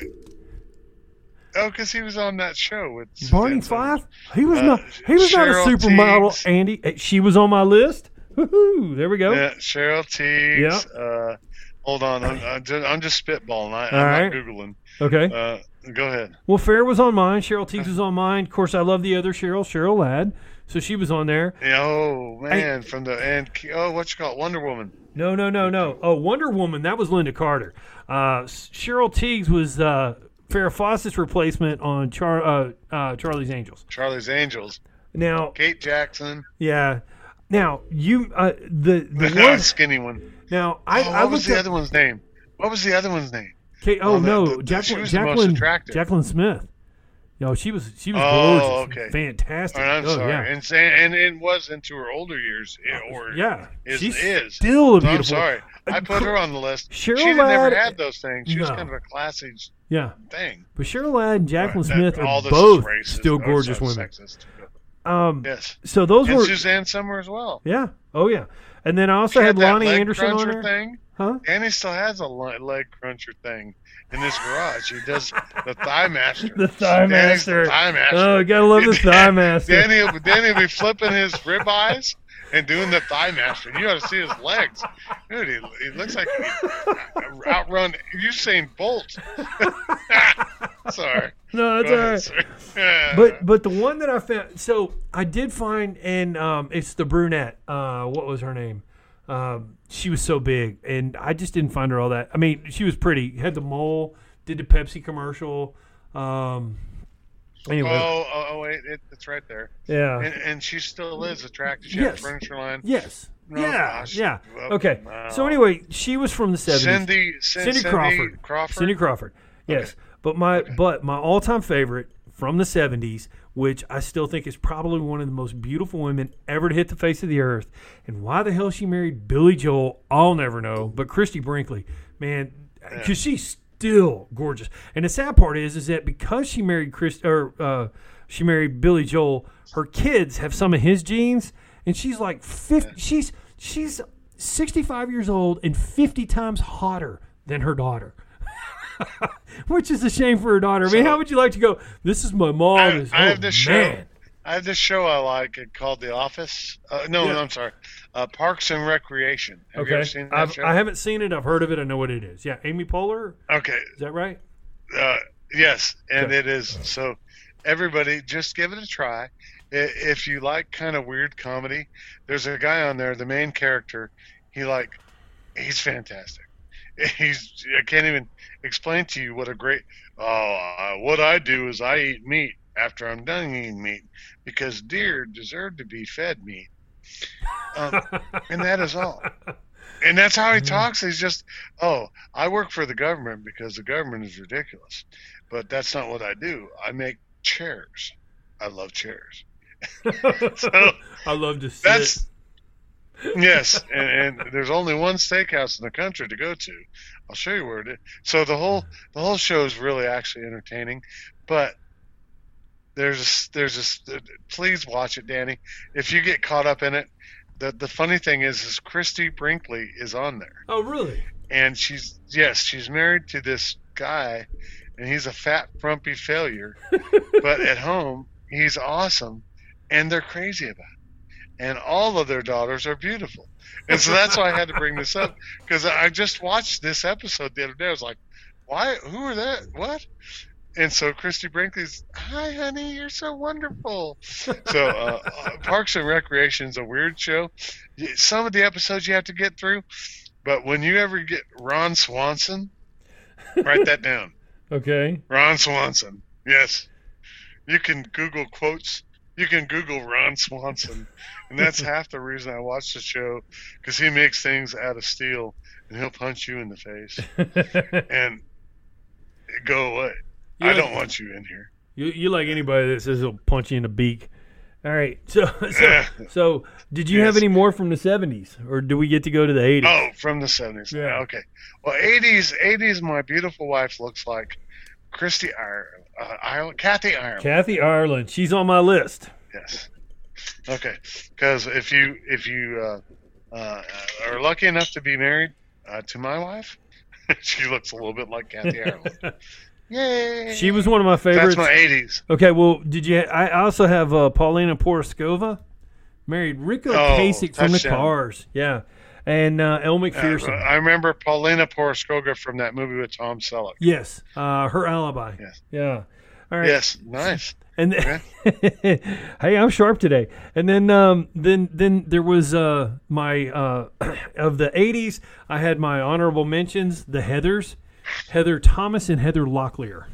Oh, because he was on that show with Barney Fife. He was Uh, not. He was not a supermodel. Tiegs. Andy. Uh, She was on my list. Woohoo! There we go. Yeah, Cheryl Tiegs. Uh, Hold on, I'm, I'm just, spitballing. I, I'm right. not googling. Okay. Uh, go ahead. Well, Fair was on mine. Cheryl Tiegs was on mine. Of course, I love the other Cheryl, Cheryl Ladd. So she was on there. Yeah, oh man, from the and oh, what you call it, Wonder Woman. No, no, no, no. Oh, Wonder Woman. That was Lynda Carter. Uh, Cheryl Tiegs was uh, Farrah Fawcett's replacement on Char- uh, uh, Charlie's Angels. Charlie's Angels. Now, Kate Jackson, yeah. Now you uh, the the one. skinny one. Now I oh, I what was the up- other one's name? What was the other one's name? Kate, oh Oh, the- no, the- the- Jacqueline she was the most Jacqueline. Jacqueline Smith. Yo, she was she was Oh, gorgeous, okay. fantastic. Or, I'm oh, sorry, yeah. and and it was into her older years, eh, or yeah, is she's is. still a So I'm beautiful. sorry, I put her on the list. Cheryl she never had those things. She was kind of a classy Yeah, thing. but Cheryl Ladd and Jacqueline that- Smith are both racist, still gorgeous women. Sexist. Um, Yes, so those and were Suzanne Summer as well. yeah, oh yeah, and then I also had had Loni Anderson on there. thing. Huh? And he still has a leg cruncher thing in his garage. He does the thigh master. The Thigh Danny's the Master. Thigh master. Oh, gotta love the Thigh Master. Danny, Danny will be flipping his rib eyes and doing the thigh master. You ought to see his legs, dude. He, he looks like he outrun Usain Bolt. Sorry. No, that's all right. But but the one that I found, so I did find, and um, it's the brunette. Uh, what was her name? Um, she was so big, and I just didn't find her all that. I mean, she was pretty. Had the mole. Did the Pepsi commercial. Um, anyway, oh, oh, oh, wait, it, it's right there. yeah. And, and she still is attractive. She Yes. has a furniture line. Yes. Oh, yeah. gosh. Yeah. Okay. wow. So anyway, she was from the seventies. Cindy, Cin- Cindy Crawford. Crawford. Cindy Crawford. Yes. But my but my all time favorite from the seventies, which I still think is probably one of the most beautiful women ever to hit the face of the earth. And why the hell she married Billy Joel, I'll never know. But Christie Brinkley, man, because she's still gorgeous. And the sad part is, is that because she married Chris or uh, she married Billy Joel, her kids have some of his genes, and she's like fifty. She's she's sixty five years old and fifty times hotter than her daughter. Which is a shame for her daughter. I mean, So- how would you like to go? This is my mom. I, This- I oh, have this show. I have this show I like it called The Office. Uh, no, Yeah. no, I'm sorry. Uh, Parks and Recreation. Have you ever Okay, seen that I've, show? I haven't seen it. I've heard of it. I know what it is. Yeah, Amy Poehler. Okay. Is that right? Uh, yes, and Okay. it is. So, everybody, just give it a try. If you like kind of weird comedy, there's a guy on there. The main character, he like, he's fantastic. He's I can't even explain to you what a great. Oh, uh, what I do is I eat meat after I'm done eating meat because deer deserve to be fed meat, um, and that is all. And that's how he talks. He's just, oh, I work for the government because the government is ridiculous. But that's not what I do. I make chairs. I love chairs. So I love to see that's yes, and, and there's only one steakhouse in the country to go to. I'll show you where it is. So the whole the whole show is really actually entertaining, but there's a, there's a please watch it, Danny. If you get caught up in it, the the funny thing is, is Christie Brinkley is on there Oh, really? and she's yes, she's married to this guy, and he's a fat, frumpy failure. but at home, he's awesome, and they're crazy about it. And all of their daughters are beautiful, and so that's why I had to bring this up because I just watched this episode the other day. I was like, "Why? Who are that? What?" And so Christie Brinkley's, "Hi, honey, you're so wonderful." So uh, uh, Parks and Recreation is a weird show. Some of the episodes you have to get through, but when you ever get Ron Swanson, write that down. Okay. Ron Swanson. Yes. You can Google quotes. You can Google Ron Swanson. And that's half the reason I watch the show because he makes things out of steel and he'll punch you in the face and go away. You I like- don't want you in here. You, you like anybody that says he'll punch you in the beak. All right. So so, so did you have any more from the 70s or do we get to go to the 80s? Oh, from the 70s. Yeah. Okay. Well, 80s, 80s, my beautiful wife looks like Christy Ireland, uh, Ireland Kathy Ireland. Kathy Ireland. She's on my list. Yes. Okay. Because if you if you uh, uh, are lucky enough to be married uh, to my wife, she looks a little bit like Kathy Ireland. Yay! She was one of my favorites. That's my '80s. Okay, well, did you? I also have uh, Paulina Porizkova, married Rico Oh, Kasich from the. Cars. Yeah, and uh, Elle Uh, Macpherson. I remember Paulina Porizkova from that movie with Tom Selleck. yes, uh, her alibi. Yes. Yeah. All right. Yes, nice. And then, hey, I'm sharp today. And then, um, then, then there was uh, my uh, of the '80s. I had my honorable mentions: the Heathers, Heather Thomas and Heather Locklear.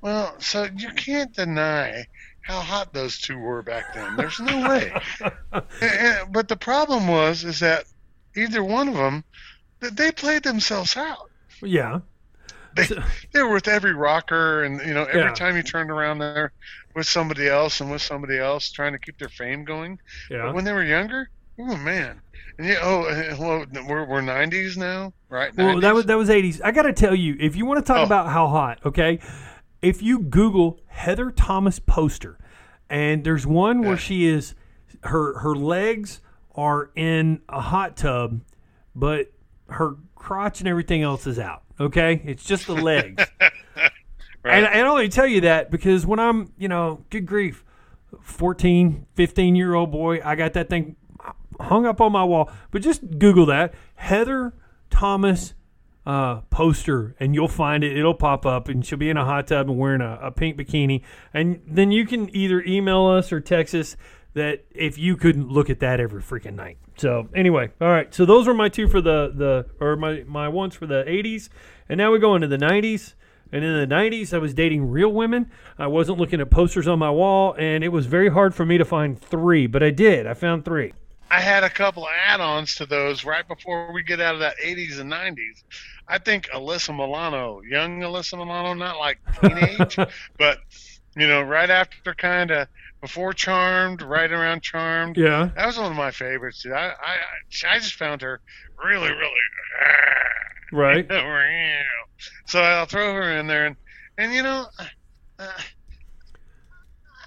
Well, so you can't deny how hot those two were back then. There's no way. But the problem was is that either one of them, they played themselves out. Yeah. They, they were with every rocker, and you know, every Yeah. time you turned around, there with somebody else and with somebody else, trying to keep their fame going. Yeah. But when they were younger, oh man, yeah, oh, well, we're we're 90s now, right? Well, that was that was '80s. I got to tell you, if you want to talk Oh. about how hot, okay, if you Google Heather Thomas poster, and there's one where Yeah. she is, her her legs are in a hot tub, but her crotch and everything else is out. Okay, it's just the legs. Right. And, and I only tell you that because when I'm, you know, good grief, 14, 15 year old boy, I got that thing hung up on my wall. But just Google that Heather Thomas uh, poster, and you'll find it. It'll pop up, and she'll be in a hot tub and wearing a, a pink bikini. And then you can either email us or text us that if you couldn't look at that every freaking night. So anyway, all right. So those were my two for the the or my my ones for the 80s, and now we go into the 90s. And in the 90s, I was dating real women. I wasn't looking at posters on my wall, and it was very hard for me to find three, but I did. I found three. I had a couple of add-ons to those right before we get out of that 80s and 90s. I think Alyssa Milano, young Alyssa Milano, not like teenage, but you know, right after kind of before Charmed, right around Charmed. Yeah. That was one of my favorites. Dude. I, I I just found her really really. Right. so I'll throw her in there, and and you know, uh,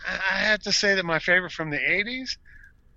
I I have to say that my favorite from the 80s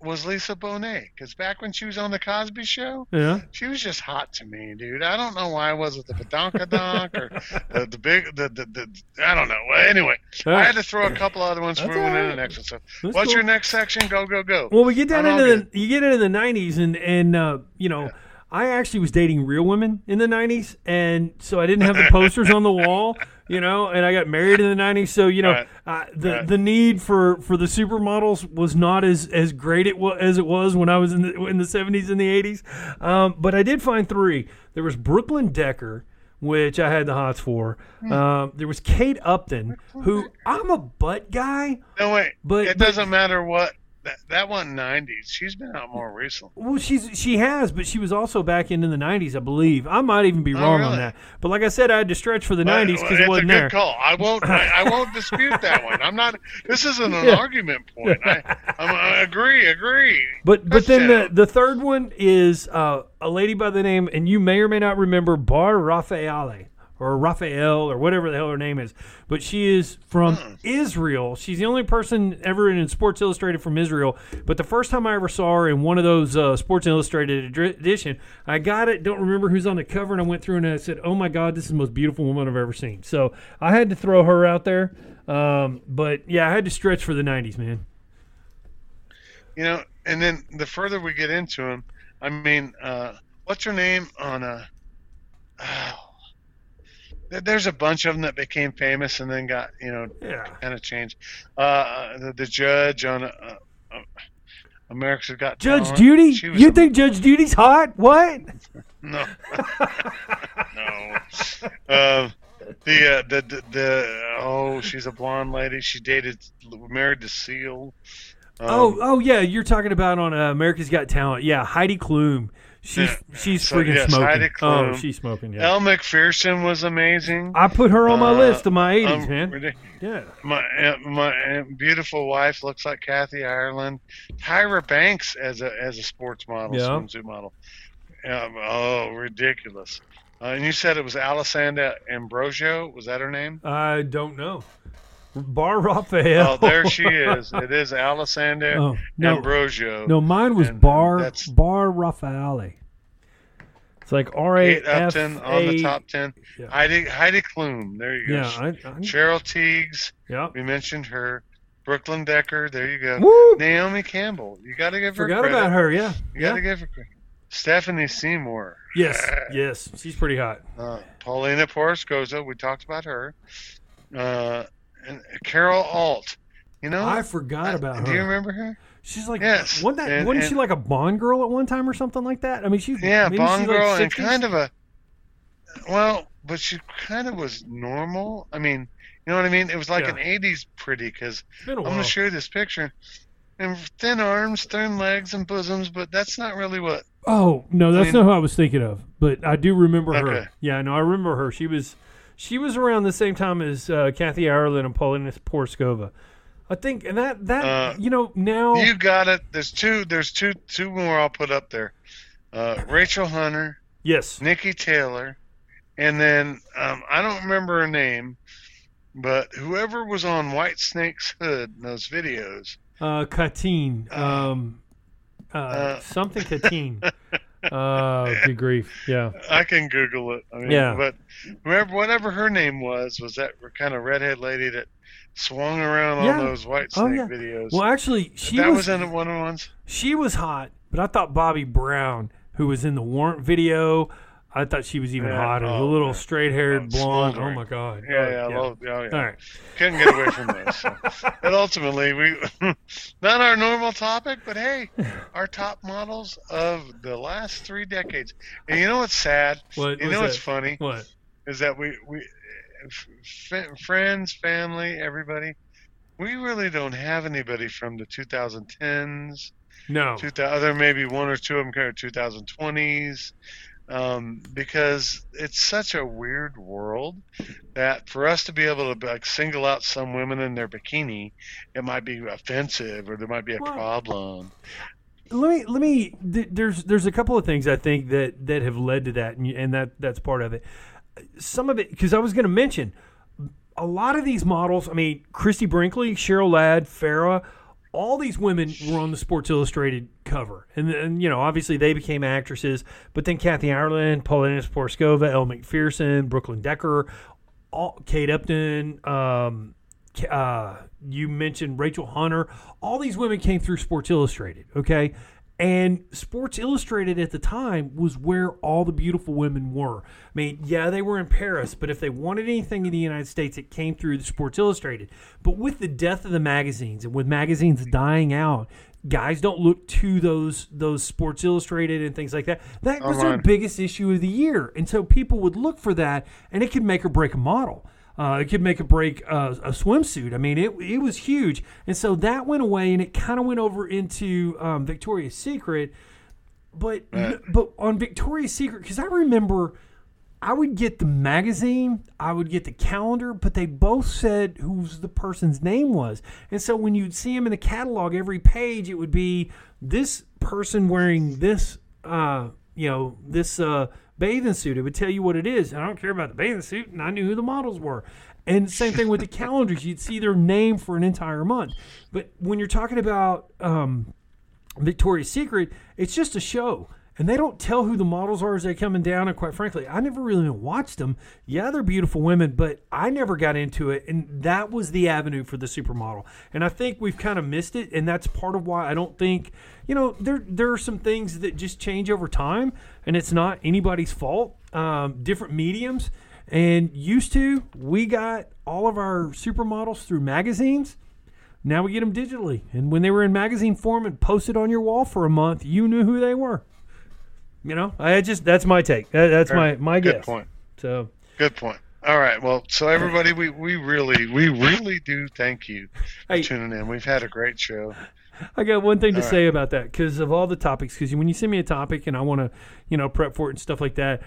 was Lisa Bonet because back when she was on the Cosby Show, Yeah. she was just hot to me, dude. I don't know why. I was it the badonkadonk or the, the big the, the the I don't know. Well, anyway, All I had to throw a couple other ones for That's we went all right. the next one. So, That's what's cool. your next section? Go go go. Well, we get down I'm into the you get into the '90s, and and uh, you know, I actually was dating real women in the '90s, and so I didn't have the posters on the wall, you know, and I got married in the '90s, so you know, Right. uh, the Right. the need for for the supermodels was not as as great it was as it was when I was in the in the '70s and the '80s, um, but I did find three. There was Brooklyn Decker. Which I had the hots for. Hmm. Um, there was Kate Upton, who I'm a butt guy, No wait, But- it but- doesn't matter what. That, that wasn't 90s. She's been out more recently. Well, she's she has, but she was also back in, in the '90s, I believe. I might even be Oh, wrong on that. But like I said, I had to stretch for the Well, '90s because it's it wasn't a good there. call. I won't. I, I won't dispute that one. I'm not. This isn't an Yeah. argument point. I, I'm, agree. Agree. But but then the the third one is uh, a lady by the name, and you may or may not remember Bar Refaeli or Raphael or whatever the hell her name is. But she is from Hmm. Israel. She's the only person ever in Sports Illustrated from Israel. But the first time I ever saw her in one of those uh, Sports Illustrated edition, I got it. Don't remember who's on the cover, and I went through and I said, "Oh my God, this is the most beautiful woman I've ever seen." So I had to throw her out there. Um, but yeah, I had to stretch for the '90s, man. You know, and then the further we get into them, I mean, uh, what's her name on a? Oh, there- there's a bunch of them that became famous and then got you know Yeah. kind of changed. Uh, the, the judge on uh, uh, America's Got Judge Talent, Judy? You a- think Judge Judy's hot? What? No. no. Um, the, uh, the the the oh, she's a blonde lady. She dated, married to Seal. Um, oh, oh yeah, you're talking about on uh, America's Got Talent. Yeah, Heidi Klum. She's Yeah. she's So, freaking yes, smoking. Heidi Oh, she's smoking. Yeah, Elle Macpherson was amazing. I put her on my Uh, list of my '80s, um, man. ridic- Yeah. My uh, my uh, beautiful wife looks like Kathy Ireland. Tyra Banks as a as a sports model, Yeah. swimsuit model. Um, oh, ridiculous! Uh, and you said it was Alessandra Ambrosio. Was that her name? I don't know. Bar Refaeli. Oh, there she is. It is Alessandra Oh, no. Ambrosio. No, mine was And Bar Bar Refaeli. It's like R A F Upton on the top ten. Yeah. Heidi Heidi Klum. There you go. Yeah, I, I, Cheryl Tiegs. yeah. We mentioned her. Brooklyn Decker. There you go. Woo! Naomi Campbell. You got to give her Forgot credit. about her. Yeah, You got to give her credit. Stephanie Seymour. Yes, yes, she's pretty hot. Uh, Paulina Porizkova, we talked about her. Uh, Carol Alt. You know, I forgot about her. do you remember her? She's like, Yes, wasn't that? and- wasn't she like a Bond girl at one time or something like that? I mean, she's Yeah, maybe Bond she's like girl and kind of a. Well, but she kind of was normal. I mean, you know what I mean? It was like Yeah. an '80s pretty because It's been a I'm gonna show you this picture. And thin arms, thin legs, and bosoms, but that's not really what. Oh no, that's mean- not who I was thinking of. But I do remember her. Yeah, no, I remember her. She was, she was around the same time as uh, Kathy Ireland and Paulina Porizkova. I think, and that that Uh, you know now. You got it. There's two. There's two. Two more I'll put up there. Uh, Rachel Hunter, yes, Nikki Taylor, and then um, I don't remember her name, but whoever was on Whitesnake's hood in those videos. uh, Kitaen, um, uh, Uh, something Kitaen. uh, good grief. Yeah, I can Google it. I mean, Yeah. But whoever, whatever her name was, was that kind of redhead lady that swung around Yeah. on those Whitesnake Oh, yeah. videos. well, actually, she that was, was, in one of the ones. she was hot, but I thought Bobbie Brown, who was in the Warrant video, I thought she was even Yeah, hotter. the oh, little man. straight-haired Oh, blonde. Oh my god. Yeah, Oh, yeah, I love. Oh, yeah. All right. Couldn't get away from this. So. And ultimately, we not our normal topic, but hey, our top models of the last three decades. And you know what's sad? What You was know what's that? funny What? is that we we f- friends, family, everybody. We really don't have anybody from the 2010s. No. Two thousand, there may be one or two of them kind of 2020s, um, because it's such a weird world that for us to be able to like single out some women in their bikini, it might be offensive or there might be a Well, problem. let me let me th- there's there's a couple of things i think that that have led to that and, and that that's part of it some of it because i was going to mention a lot of these models i mean christie brinkley cheryl ladd farah all these women were on the sports illustrated cover and, and you know obviously they became actresses but then kathy ireland paulina porizkova elle macpherson brooklyn decker all, kate upton um, uh, you mentioned Rachel Hunter. All these women came through Sports Illustrated, okay? And Sports Illustrated at the time was where all the beautiful women were. I mean, yeah, they were in Paris, but if they wanted anything in the United States, it came through the Sports Illustrated. But with the death of the magazines and with magazines dying out, guys don't look to those those Sports Illustrated and things like that. That oh, was their biggest issue of the year, and so people would look for that, and it could make or break a model. Uh, it could make or break uh, a swimsuit. I mean, it, it was huge. And so that went away and it kind of went over into um, Victoria's Secret. But Right. but on Victoria's Secret, because I remember I would get the magazine, I would get the calendar, but they both said whose the person's name was. And so when you'd see them in the catalog, every page, it would be this person wearing this, uh, you know, this uh, bathing suit. It would tell you what it is. And I don't care about the bathing suit, and I knew who the models were. And same thing with the calendars. You'd see their name for an entire month. But when you're talking about um, Victoria's Secret, it's just a show. And they don't tell who the models are as they're coming down. And quite frankly, I never really watched them. Yeah, they're beautiful women, but I never got into it. And that was the avenue for the supermodel. And I think we've kind of missed it. And that's part of why I don't think, you know, there there are some things that just change over time. And it's not anybody's fault. Um, different mediums. And used to, we got all of our supermodels through magazines. Now we get them digitally. And when they were in magazine form and posted on your wall for a month, you knew who they were. You know, I just that's my take. That, that's my my Good guess. point. So Good point. All right. Well, so everybody, we, we really, we really do thank you Hey. for tuning in. We've had a great show. I got one thing to All right. say about that because of all the topics. Because when you send me a topic and I want to, you know, prep for it and stuff like that,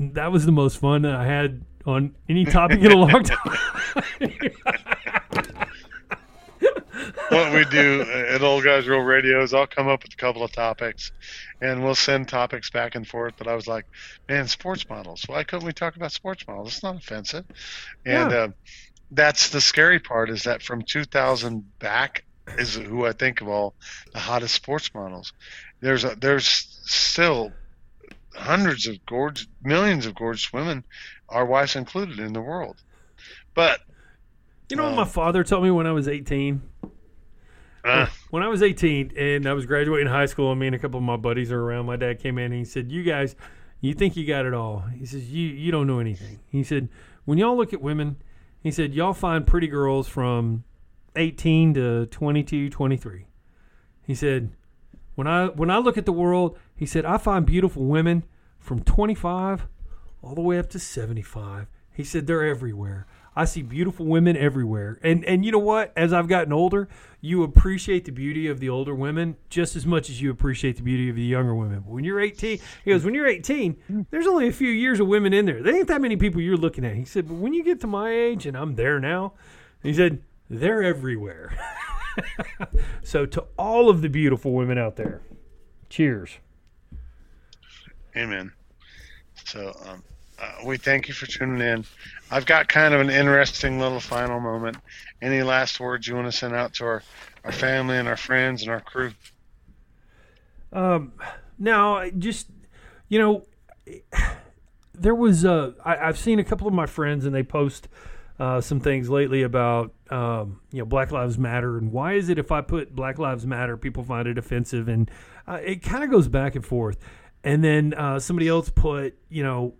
that was the most fun that I had on any topic in a long time. what we do at Old Guys Rule Radio is I'll come up with a couple of topics, and we'll send topics back and forth. But I was like, man, sports models. Why couldn't we talk about sports models? It's not offensive. And Yeah. uh, that's the scary part is that from 2000 back is who I think of all the hottest sports models. There's a, there's still hundreds of gorgeous, millions of gorgeous women, our wives included, in the world. But You know what Um, my father told me when I was 18? Uh, when I was 18 and I was graduating high school, and me and a couple of my buddies are around, my dad came in and he said, "You guys, you think you got it all?" He says, "You you don't know anything." He said, "When y'all look at women, he said y'all find pretty girls from 18 to 22, 23." He said, "When I when I look at the world, he said I find beautiful women from 25 all the way up to 75." He said they're everywhere. I see beautiful women everywhere. And and you know what? As I've gotten older, you appreciate the beauty of the older women just as much as you appreciate the beauty of the younger women. But when you're 18, he goes, when you're 18, there's only a few years of women in there. There ain't that many people you're looking at. He said, but when you get to my age and I'm there now, he said, they're everywhere. so to all of the beautiful women out there, cheers. Amen. So um, uh, we thank you for tuning in. I've got kind of an interesting little final moment. Any last words you want to send out to our, our family and our friends and our crew? Um, now, just you know, there was uh, I, I've seen a couple of my friends and they post uh, some things lately about um, you know Black Lives Matter and why is it if I put Black Lives Matter people find it offensive and uh, it kind of goes back and forth. And then uh, somebody else put you know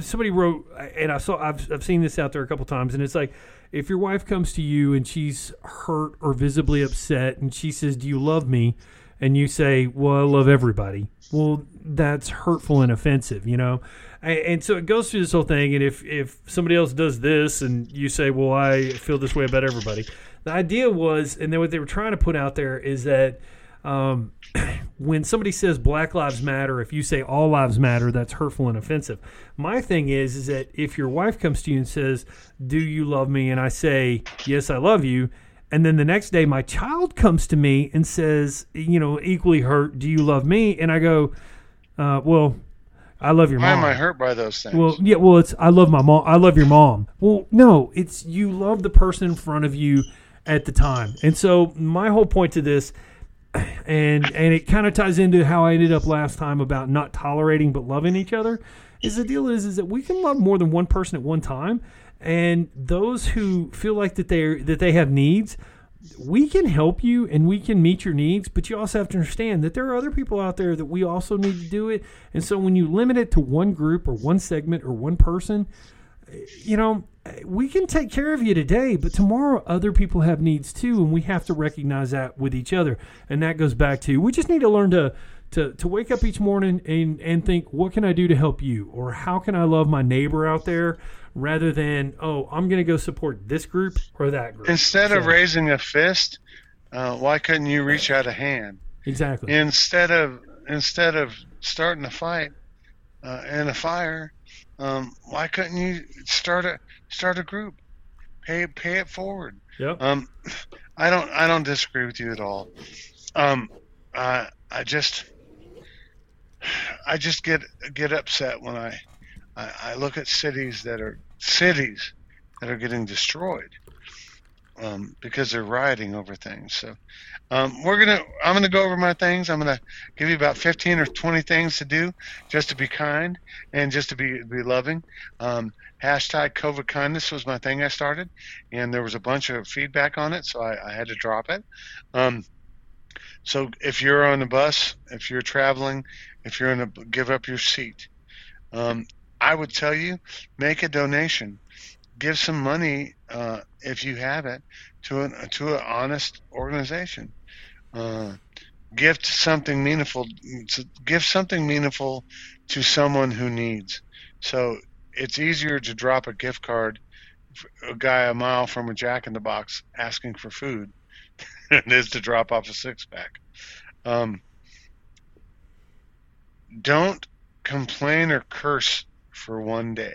somebody wrote and I saw I've I've seen this out there a couple times and it's like if your wife comes to you and she's hurt or visibly upset and she says do you love me? and you say well I love everybody. Well that's hurtful and offensive you know? And, and so it goes through this whole thing and if if somebody else does this and you say well I feel this way about everybody. The idea was and then what they were trying to put out there is that um, when somebody says Black Lives Matter, if you say all lives matter, that's hurtful and offensive. My thing is, is that if your wife comes to you and says, "Do you love me?" and I say, "Yes, I love you," and then the next day my child comes to me and says, you know, equally hurt, "Do you love me?" and I go, uh, "Well." I love your Why mom. am I hurt by those things? Well, yeah, well, it's I love my mom. I love your mom. Well, no, it's you love the person in front of you at the time. And so my whole point to this, and and it kind of ties into how I ended up last time about not tolerating but loving each other. Is the deal is is that we can love more than one person at one time, and those who feel like that they that they have needs. We can help you and we can meet your needs, but you also have to understand that there are other people out there that we also need to do it. And so when you limit it to one group or one segment or one person, you know, we can take care of you today, but tomorrow other people have needs too, and we have to recognize that with each other. And that goes back to we just need to learn to to, to wake up each morning and, and think, what can I do to help you? Or how can I love my neighbor out there rather than, oh, I'm going to go support this group or that group. Instead of raising a fist, uh, why couldn't you reach out a hand? Exactly. Instead of instead of starting a fight uh, in a fire, um, why couldn't you start a start a group? Pay pay it forward. Yep. Um, I don't I don't disagree with you at all. Um, I I just I just get get upset when I, I I look at cities that are cities that are getting destroyed um, because they're rioting over things. So um, we're gonna I'm gonna go over my things. I'm gonna give you about 15 or 20 things to do just to be kind and just to be be loving. Um, hashtag COVID kindness was my thing I started, and there was a bunch of feedback on it, so I, I had to drop it. Um, so if you're on the bus, if you're traveling, if you're in a give up your seat, um, I would tell you make a donation, give some money uh, if you have it to an to an honest organization. Uh, gift something meaningful. Give something meaningful to someone who needs. So it's easier to drop a gift card a guy a mile from a Jack in the Box asking for food than it is to drop off a six pack. Um, don't complain or curse for one day.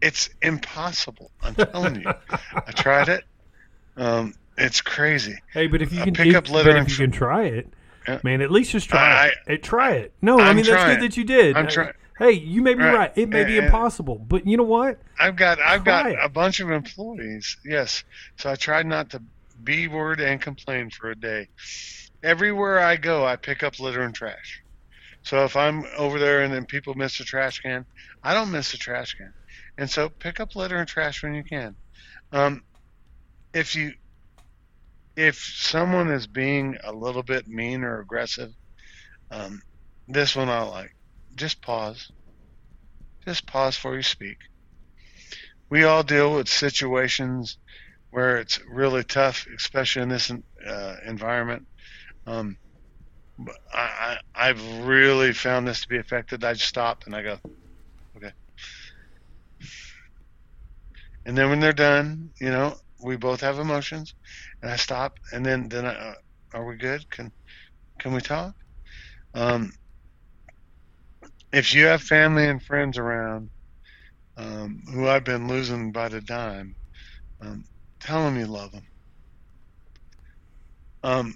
It's impossible. I'm telling you. I tried it. Um, it's crazy. Hey, but if you can, pick if, up litter if you can try it, Yeah. man, at least just try I- it. Try it. No, I I'm mean that's good that you did. I'm Uh, trying. Hey, you may be Right. right. It may be impossible, but you know what? I've got I've got Try it. a bunch of employees. Yes, so I tried not to b word and complain for a day. Everywhere I go, I pick up litter and trash. So if I'm over there and then people miss a trash can, I don't miss a trash can. And so pick up litter and trash when you can. Um, if you if someone is being a little bit mean or aggressive, um, this one I like. Just pause. Just pause before you speak. We all deal with situations where it's really tough, especially in this uh, environment. Um, I, I, I've really found this to be effective. I just stop and I go, okay. And then when they're done, you know, we both have emotions, and I stop, and then then I, uh, are we good? Can can we talk? Um, if you have family and friends around um, who I've been losing by the dime, um, tell them you love them. Um,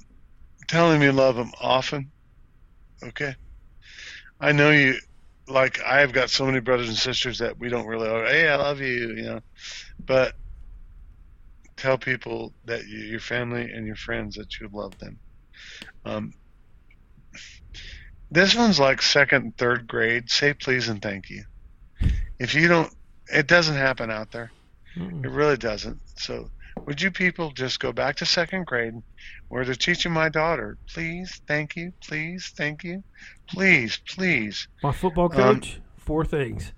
tell them you love them often. Okay. I know you. Like I've got so many brothers and sisters that we don't really. Hey, I love you. You know, but tell people that you, your family and your friends that you love them. Um, this one's like second, third grade. Say please and thank you. If you don't, it doesn't happen out there. Mm-mm. It really doesn't. So, would you people just go back to second grade where they're teaching my daughter, please, thank you, please, thank you, please, please. My football Um, coach, four things.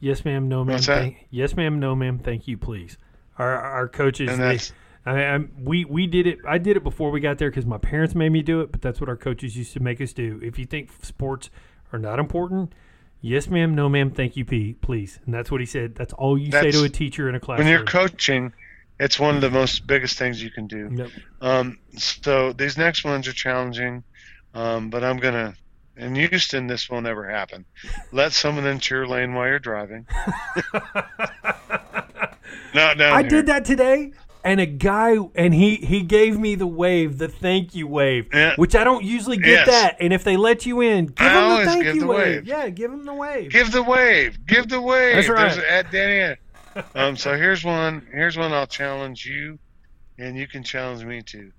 Yes, ma'am. No, ma'am. Thank, yes, ma'am. No, ma'am. Thank you, please. Our our coaches. And they- that's I, I'm, we we did it. I did it before we got there because my parents made me do it. But that's what our coaches used to make us do. If you think sports are not important, yes, ma'am. No, ma'am. Thank you, P, please. And that's what he said. That's all you say to a teacher in a classroom. when you're coaching, it's one of the most biggest things you can do. Yep. Um, so these next ones are challenging, um, but I'm gonna. In Houston, this will never happen. Let someone into your lane while you're driving. Not down I here. did that today, and a guy and he he gave me the wave, the thank you wave, Yeah. which I don't usually get Yes. that. And if they let you in, give I them the thank you the wave. wave. Yeah, give them the wave. Give the wave. Give the wave. That's right. There's at Danny. Um, so here's one. Here's one. I'll challenge you, and you can challenge me too.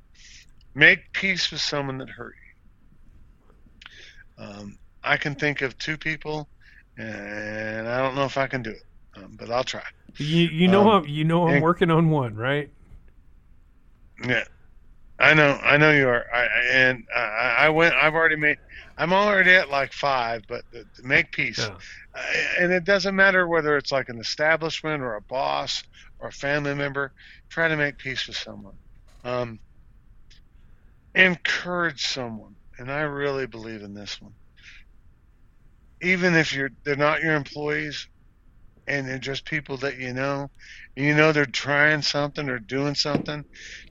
Make peace with someone that hurt you. Um, I can think of two people, and I don't know if I can do it, um, but I'll try. you you know um, I'm you know I'm and- working on one, right? Yeah, I know. I know you are. I, I and I, I went. I've already made. I'm already at like five, but the, to make peace. Yeah. And it doesn't matter whether it's like an establishment or a boss or a family member. Try to make peace with someone. Um, encourage someone, and I really believe in this one. Even if you're they're not your employees, and they're just people that you know, and you know they're trying something or doing something,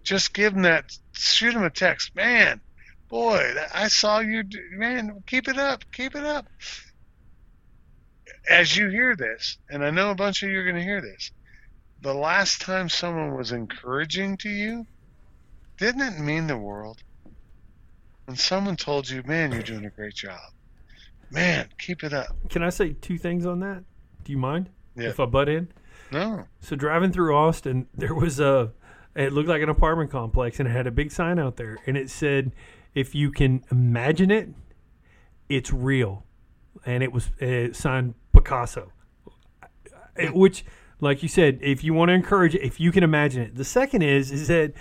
just give them that. Shoot them a text, man. Boy, I saw you. Man, keep it up. Keep it up as you hear this, and I know a bunch of you are going to hear this, the last time someone was encouraging to you, didn't it mean the world? When someone told you, man, you're doing a great job. Man, keep it up. Can I say two things on that? Do you mind Yeah. if I butt in? No. So driving through Austin, there was a. It looked like an apartment complex, and it had a big sign out there, and it said, "If you can imagine it, it's real," and it was uh, signed Picasso. Which, like you said, if you want to encourage it, if you can imagine it. The second is is that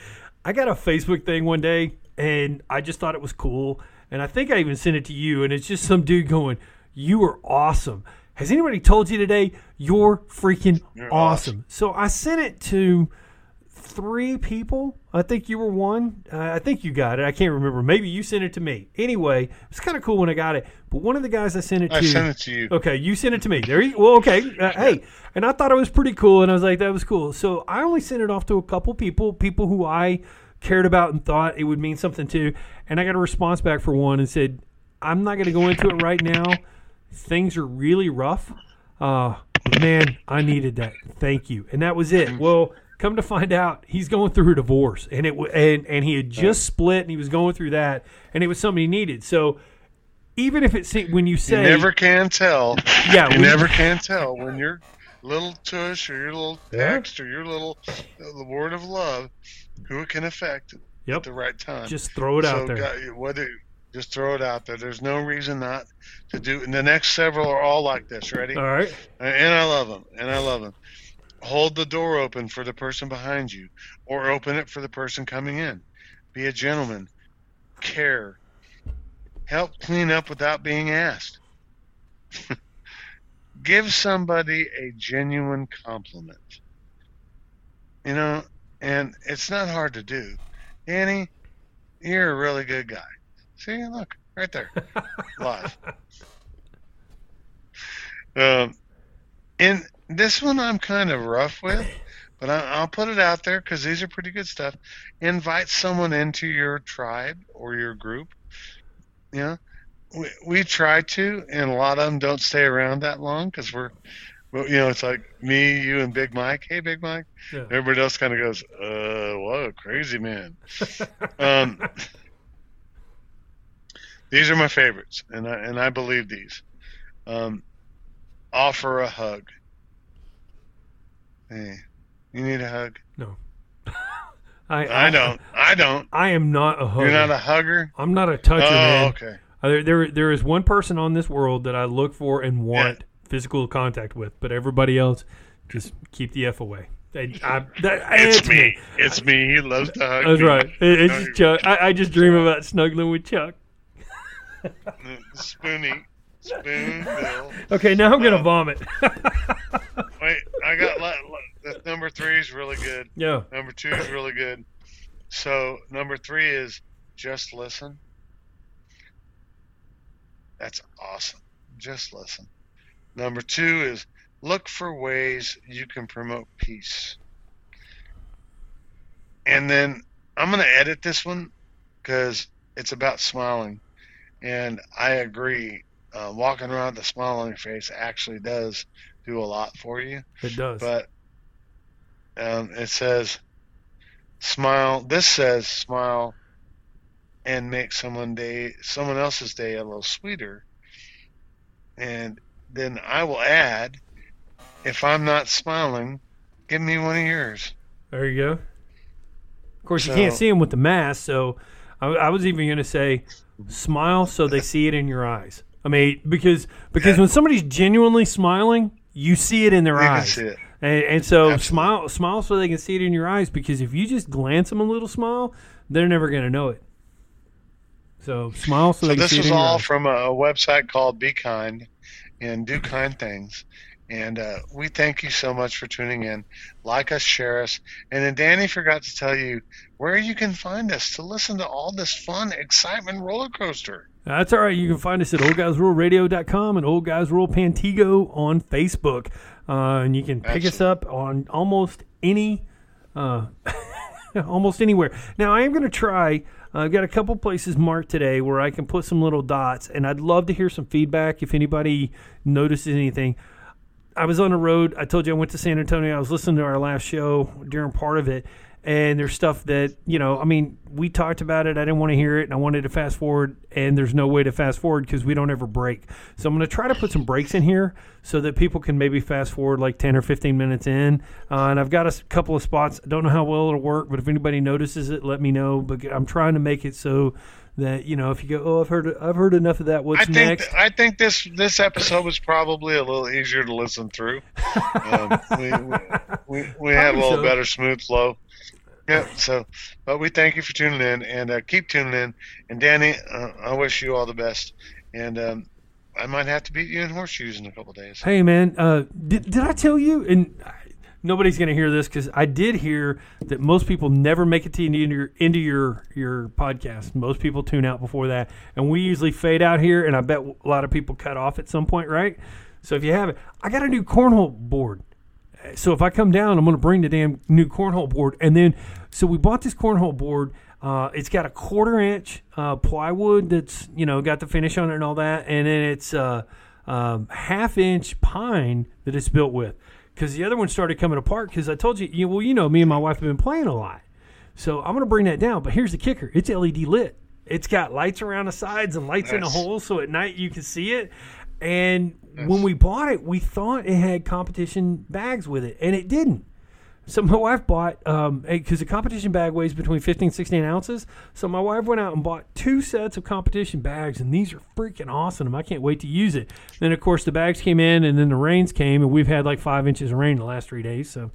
I got a Facebook thing one day, and I just thought it was cool, and I think I even sent it to you, and it's just some dude going, "You are awesome." Has anybody told you today you're freaking You're awesome? So I sent it to three people. I think you were one. Uh, I think you got it. I can't remember. Maybe you sent it to me. Anyway, it's kind of cool when I got it. But one of the guys I sent it I to. sent it to you. Okay, you sent it to me. There you well, okay. Uh, hey, and I thought it was pretty cool, and I was like, that was cool. So I only sent it off to a couple people, people who I cared about and thought it would mean something to. And I got a response back for one and said, I'm not going to go into it right now. Things are really rough. Uh, man, I needed that. Thank you. And that was it. Well, come to find out, he's going through a divorce, and it w- and and he had just split, and he was going through that, and it was something he needed. So. Even if it's when you You say never can tell. yeah, You we- never can tell when your little tush or your little Yeah. text or your little uh, the word of love, who it can affect Yep. at the right time. Just throw it so out there. got- whether just throw it out there. There's no reason not to do. And the next several are all like this. Ready? All right. and I love them, and I love them. Hold the door open for the person behind you or open it for the person coming in. Be a gentleman. Care. Help clean up without being asked. Give somebody a genuine compliment. You know, and it's not hard to do. Danny, you're a really good guy. See, look, right there. Live. Um, and this one I'm kind of rough with, but I, I'll put it out there because these are pretty good stuff. Invite someone into your tribe or your group. You know, we, we try to, and a lot of them don't stay around that long because we're, well, you know, it's like me, you, and Big Mike. Hey, Big Mike. Yeah. Everybody else kind of goes, uh, whoa, crazy man. um, these are my favorites, and I, and I believe these. Um, offer a hug. Hey, you need a hug? No. I, I don't. I don't. I am not a hugger. You're not a hugger? I'm not a toucher, Oh, man. okay. Uh, There, there, there is one person on this world that I look for and want physical contact with, but everybody else, just keep the f away. I, I, that, It's me. It's me. He loves to hug That's me. right. It- it's just Chuck. I, I just dream about snuggling with Chuck. Spoonie. Spoon Bill. Okay, now I'm gonna Um, vomit. Wait, I got la- number three is really good. yeah. Number two is really good. So number three is just listen. That's awesome. Just listen. Number two is look for ways you can promote peace. And then I'm going to edit this one because it's about smiling. And I agree. Uh, walking around with a smile on your face actually does do a lot for you It does. but um, it says smile. This says smile and make someone day someone else's day a little sweeter. And then I will add, if I'm not smiling, give me one of yours. There you go. Of course, you can't see them with the mask, so I, I was even going to say, smile so they see it in your eyes. I mean, because because when somebody's genuinely smiling, you see it in their You can eyes, see it. And, and so Absolutely. smile smile so they can see it in your eyes. Because if you just glance them a little smile, they're never going to know it. So smile so, So they can this see it was in all eyes. from a, a website called Be Kind and Do Kind Things. And uh, we thank you so much for tuning in. Like us, share us. And then Danny forgot to tell you where you can find us to listen to all this fun, excitement roller coaster. That's all right. You can find us at oldguysruleradio.com and Old Guys Rule Pantigo on Facebook. Uh, and you can pick us up on almost any, uh, almost anywhere. Now, I am going to try. uh, I've got a couple places marked today where I can put some little dots, and I'd love to hear some feedback if anybody notices anything. I was on the road. I told you I went to San Antonio. I was listening to our last show during part of it, and there's stuff that you know. I mean, we talked about it. I didn't want to hear it, and I wanted to fast forward. And there's no way to fast forward because we don't ever break. So I'm going to try to put some breaks in here so that people can maybe fast forward like 10 or 15 minutes in. Uh, and I've got a couple of spots. I don't know how well it'll work, but if anybody notices it, let me know. But I'm trying to make it so that you know if you go, oh, I've heard, I've heard enough of that. What's I think next? I think this this episode was probably a little easier to listen through. Um, we we, we, we had a little so. better smooth flow. Yeah. So, but we thank you for tuning in and uh, keep tuning in. And Danny, uh, I wish you all the best. And um, I might have to beat you in horseshoes in a couple days. Hey man, uh, did did I tell you? And nobody's gonna hear this because I did hear that most people never make it to into your into your your podcast. Most people tune out before that, and we usually fade out here. And I bet a lot of people cut off at some point, right? So if you have it, I got a new cornhole board. So if I come down, I'm going to bring the damn new cornhole board, and then so we bought this cornhole board. Uh, it's got a quarter inch uh, plywood that's you know got the finish on it and all that, and then it's uh, um, half inch pine that it's built with. Because the other one started coming apart. Because I told you, you, well, you know, me and my wife have been playing a lot, so I'm going to bring that down. But here's the kicker: it's LED lit. It's got lights around the sides and lights in the Nice. holes, so at night you can see it. And when we bought it, we thought it had competition bags with it, and it didn't. So my wife bought um because the competition bag weighs between 15 and 16 ounces. So my wife went out and bought two sets of competition bags, and these are freaking awesome. I can't wait to use it. Then of course the bags came in, and then the rains came, and we've had like five inches of rain the last three days. So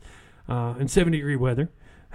uh, and 70 degree weather.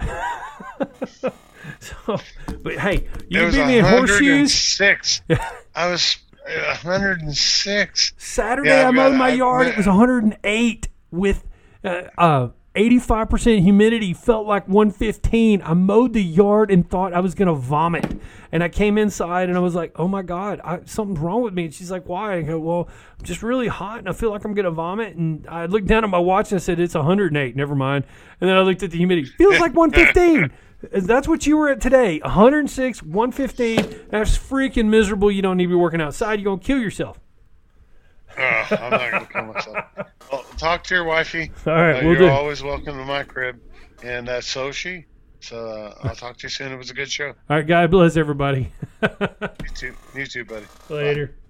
so, but hey, you beat me in horseshoes. 106. I was 106. Saturday Yeah, I mowed my I- yard. It was 108 with uh, uh, 85% humidity. Felt like 115. I mowed the yard and thought I was gonna vomit. And I came inside and I was like, "Oh my god, I, something's wrong with me." And she's like, "Why?" I go, "Well, I'm just really hot and I feel like I'm gonna vomit." And I looked down at my watch and I said, "It's 108." Never mind. And then I looked at the humidity. Feels like 115. That's what you were at today. 106, 115. That's freaking miserable. You don't need to be working outside. You're gonna kill yourself. Uh, I'm not going to kill myself. Well, talk to your wifey. All right, Uh, we'll you're do. always welcome to my crib. And uh, so she. So uh, I'll talk to you soon. It was a good show. All right, God bless everybody. You too, you too buddy. Later.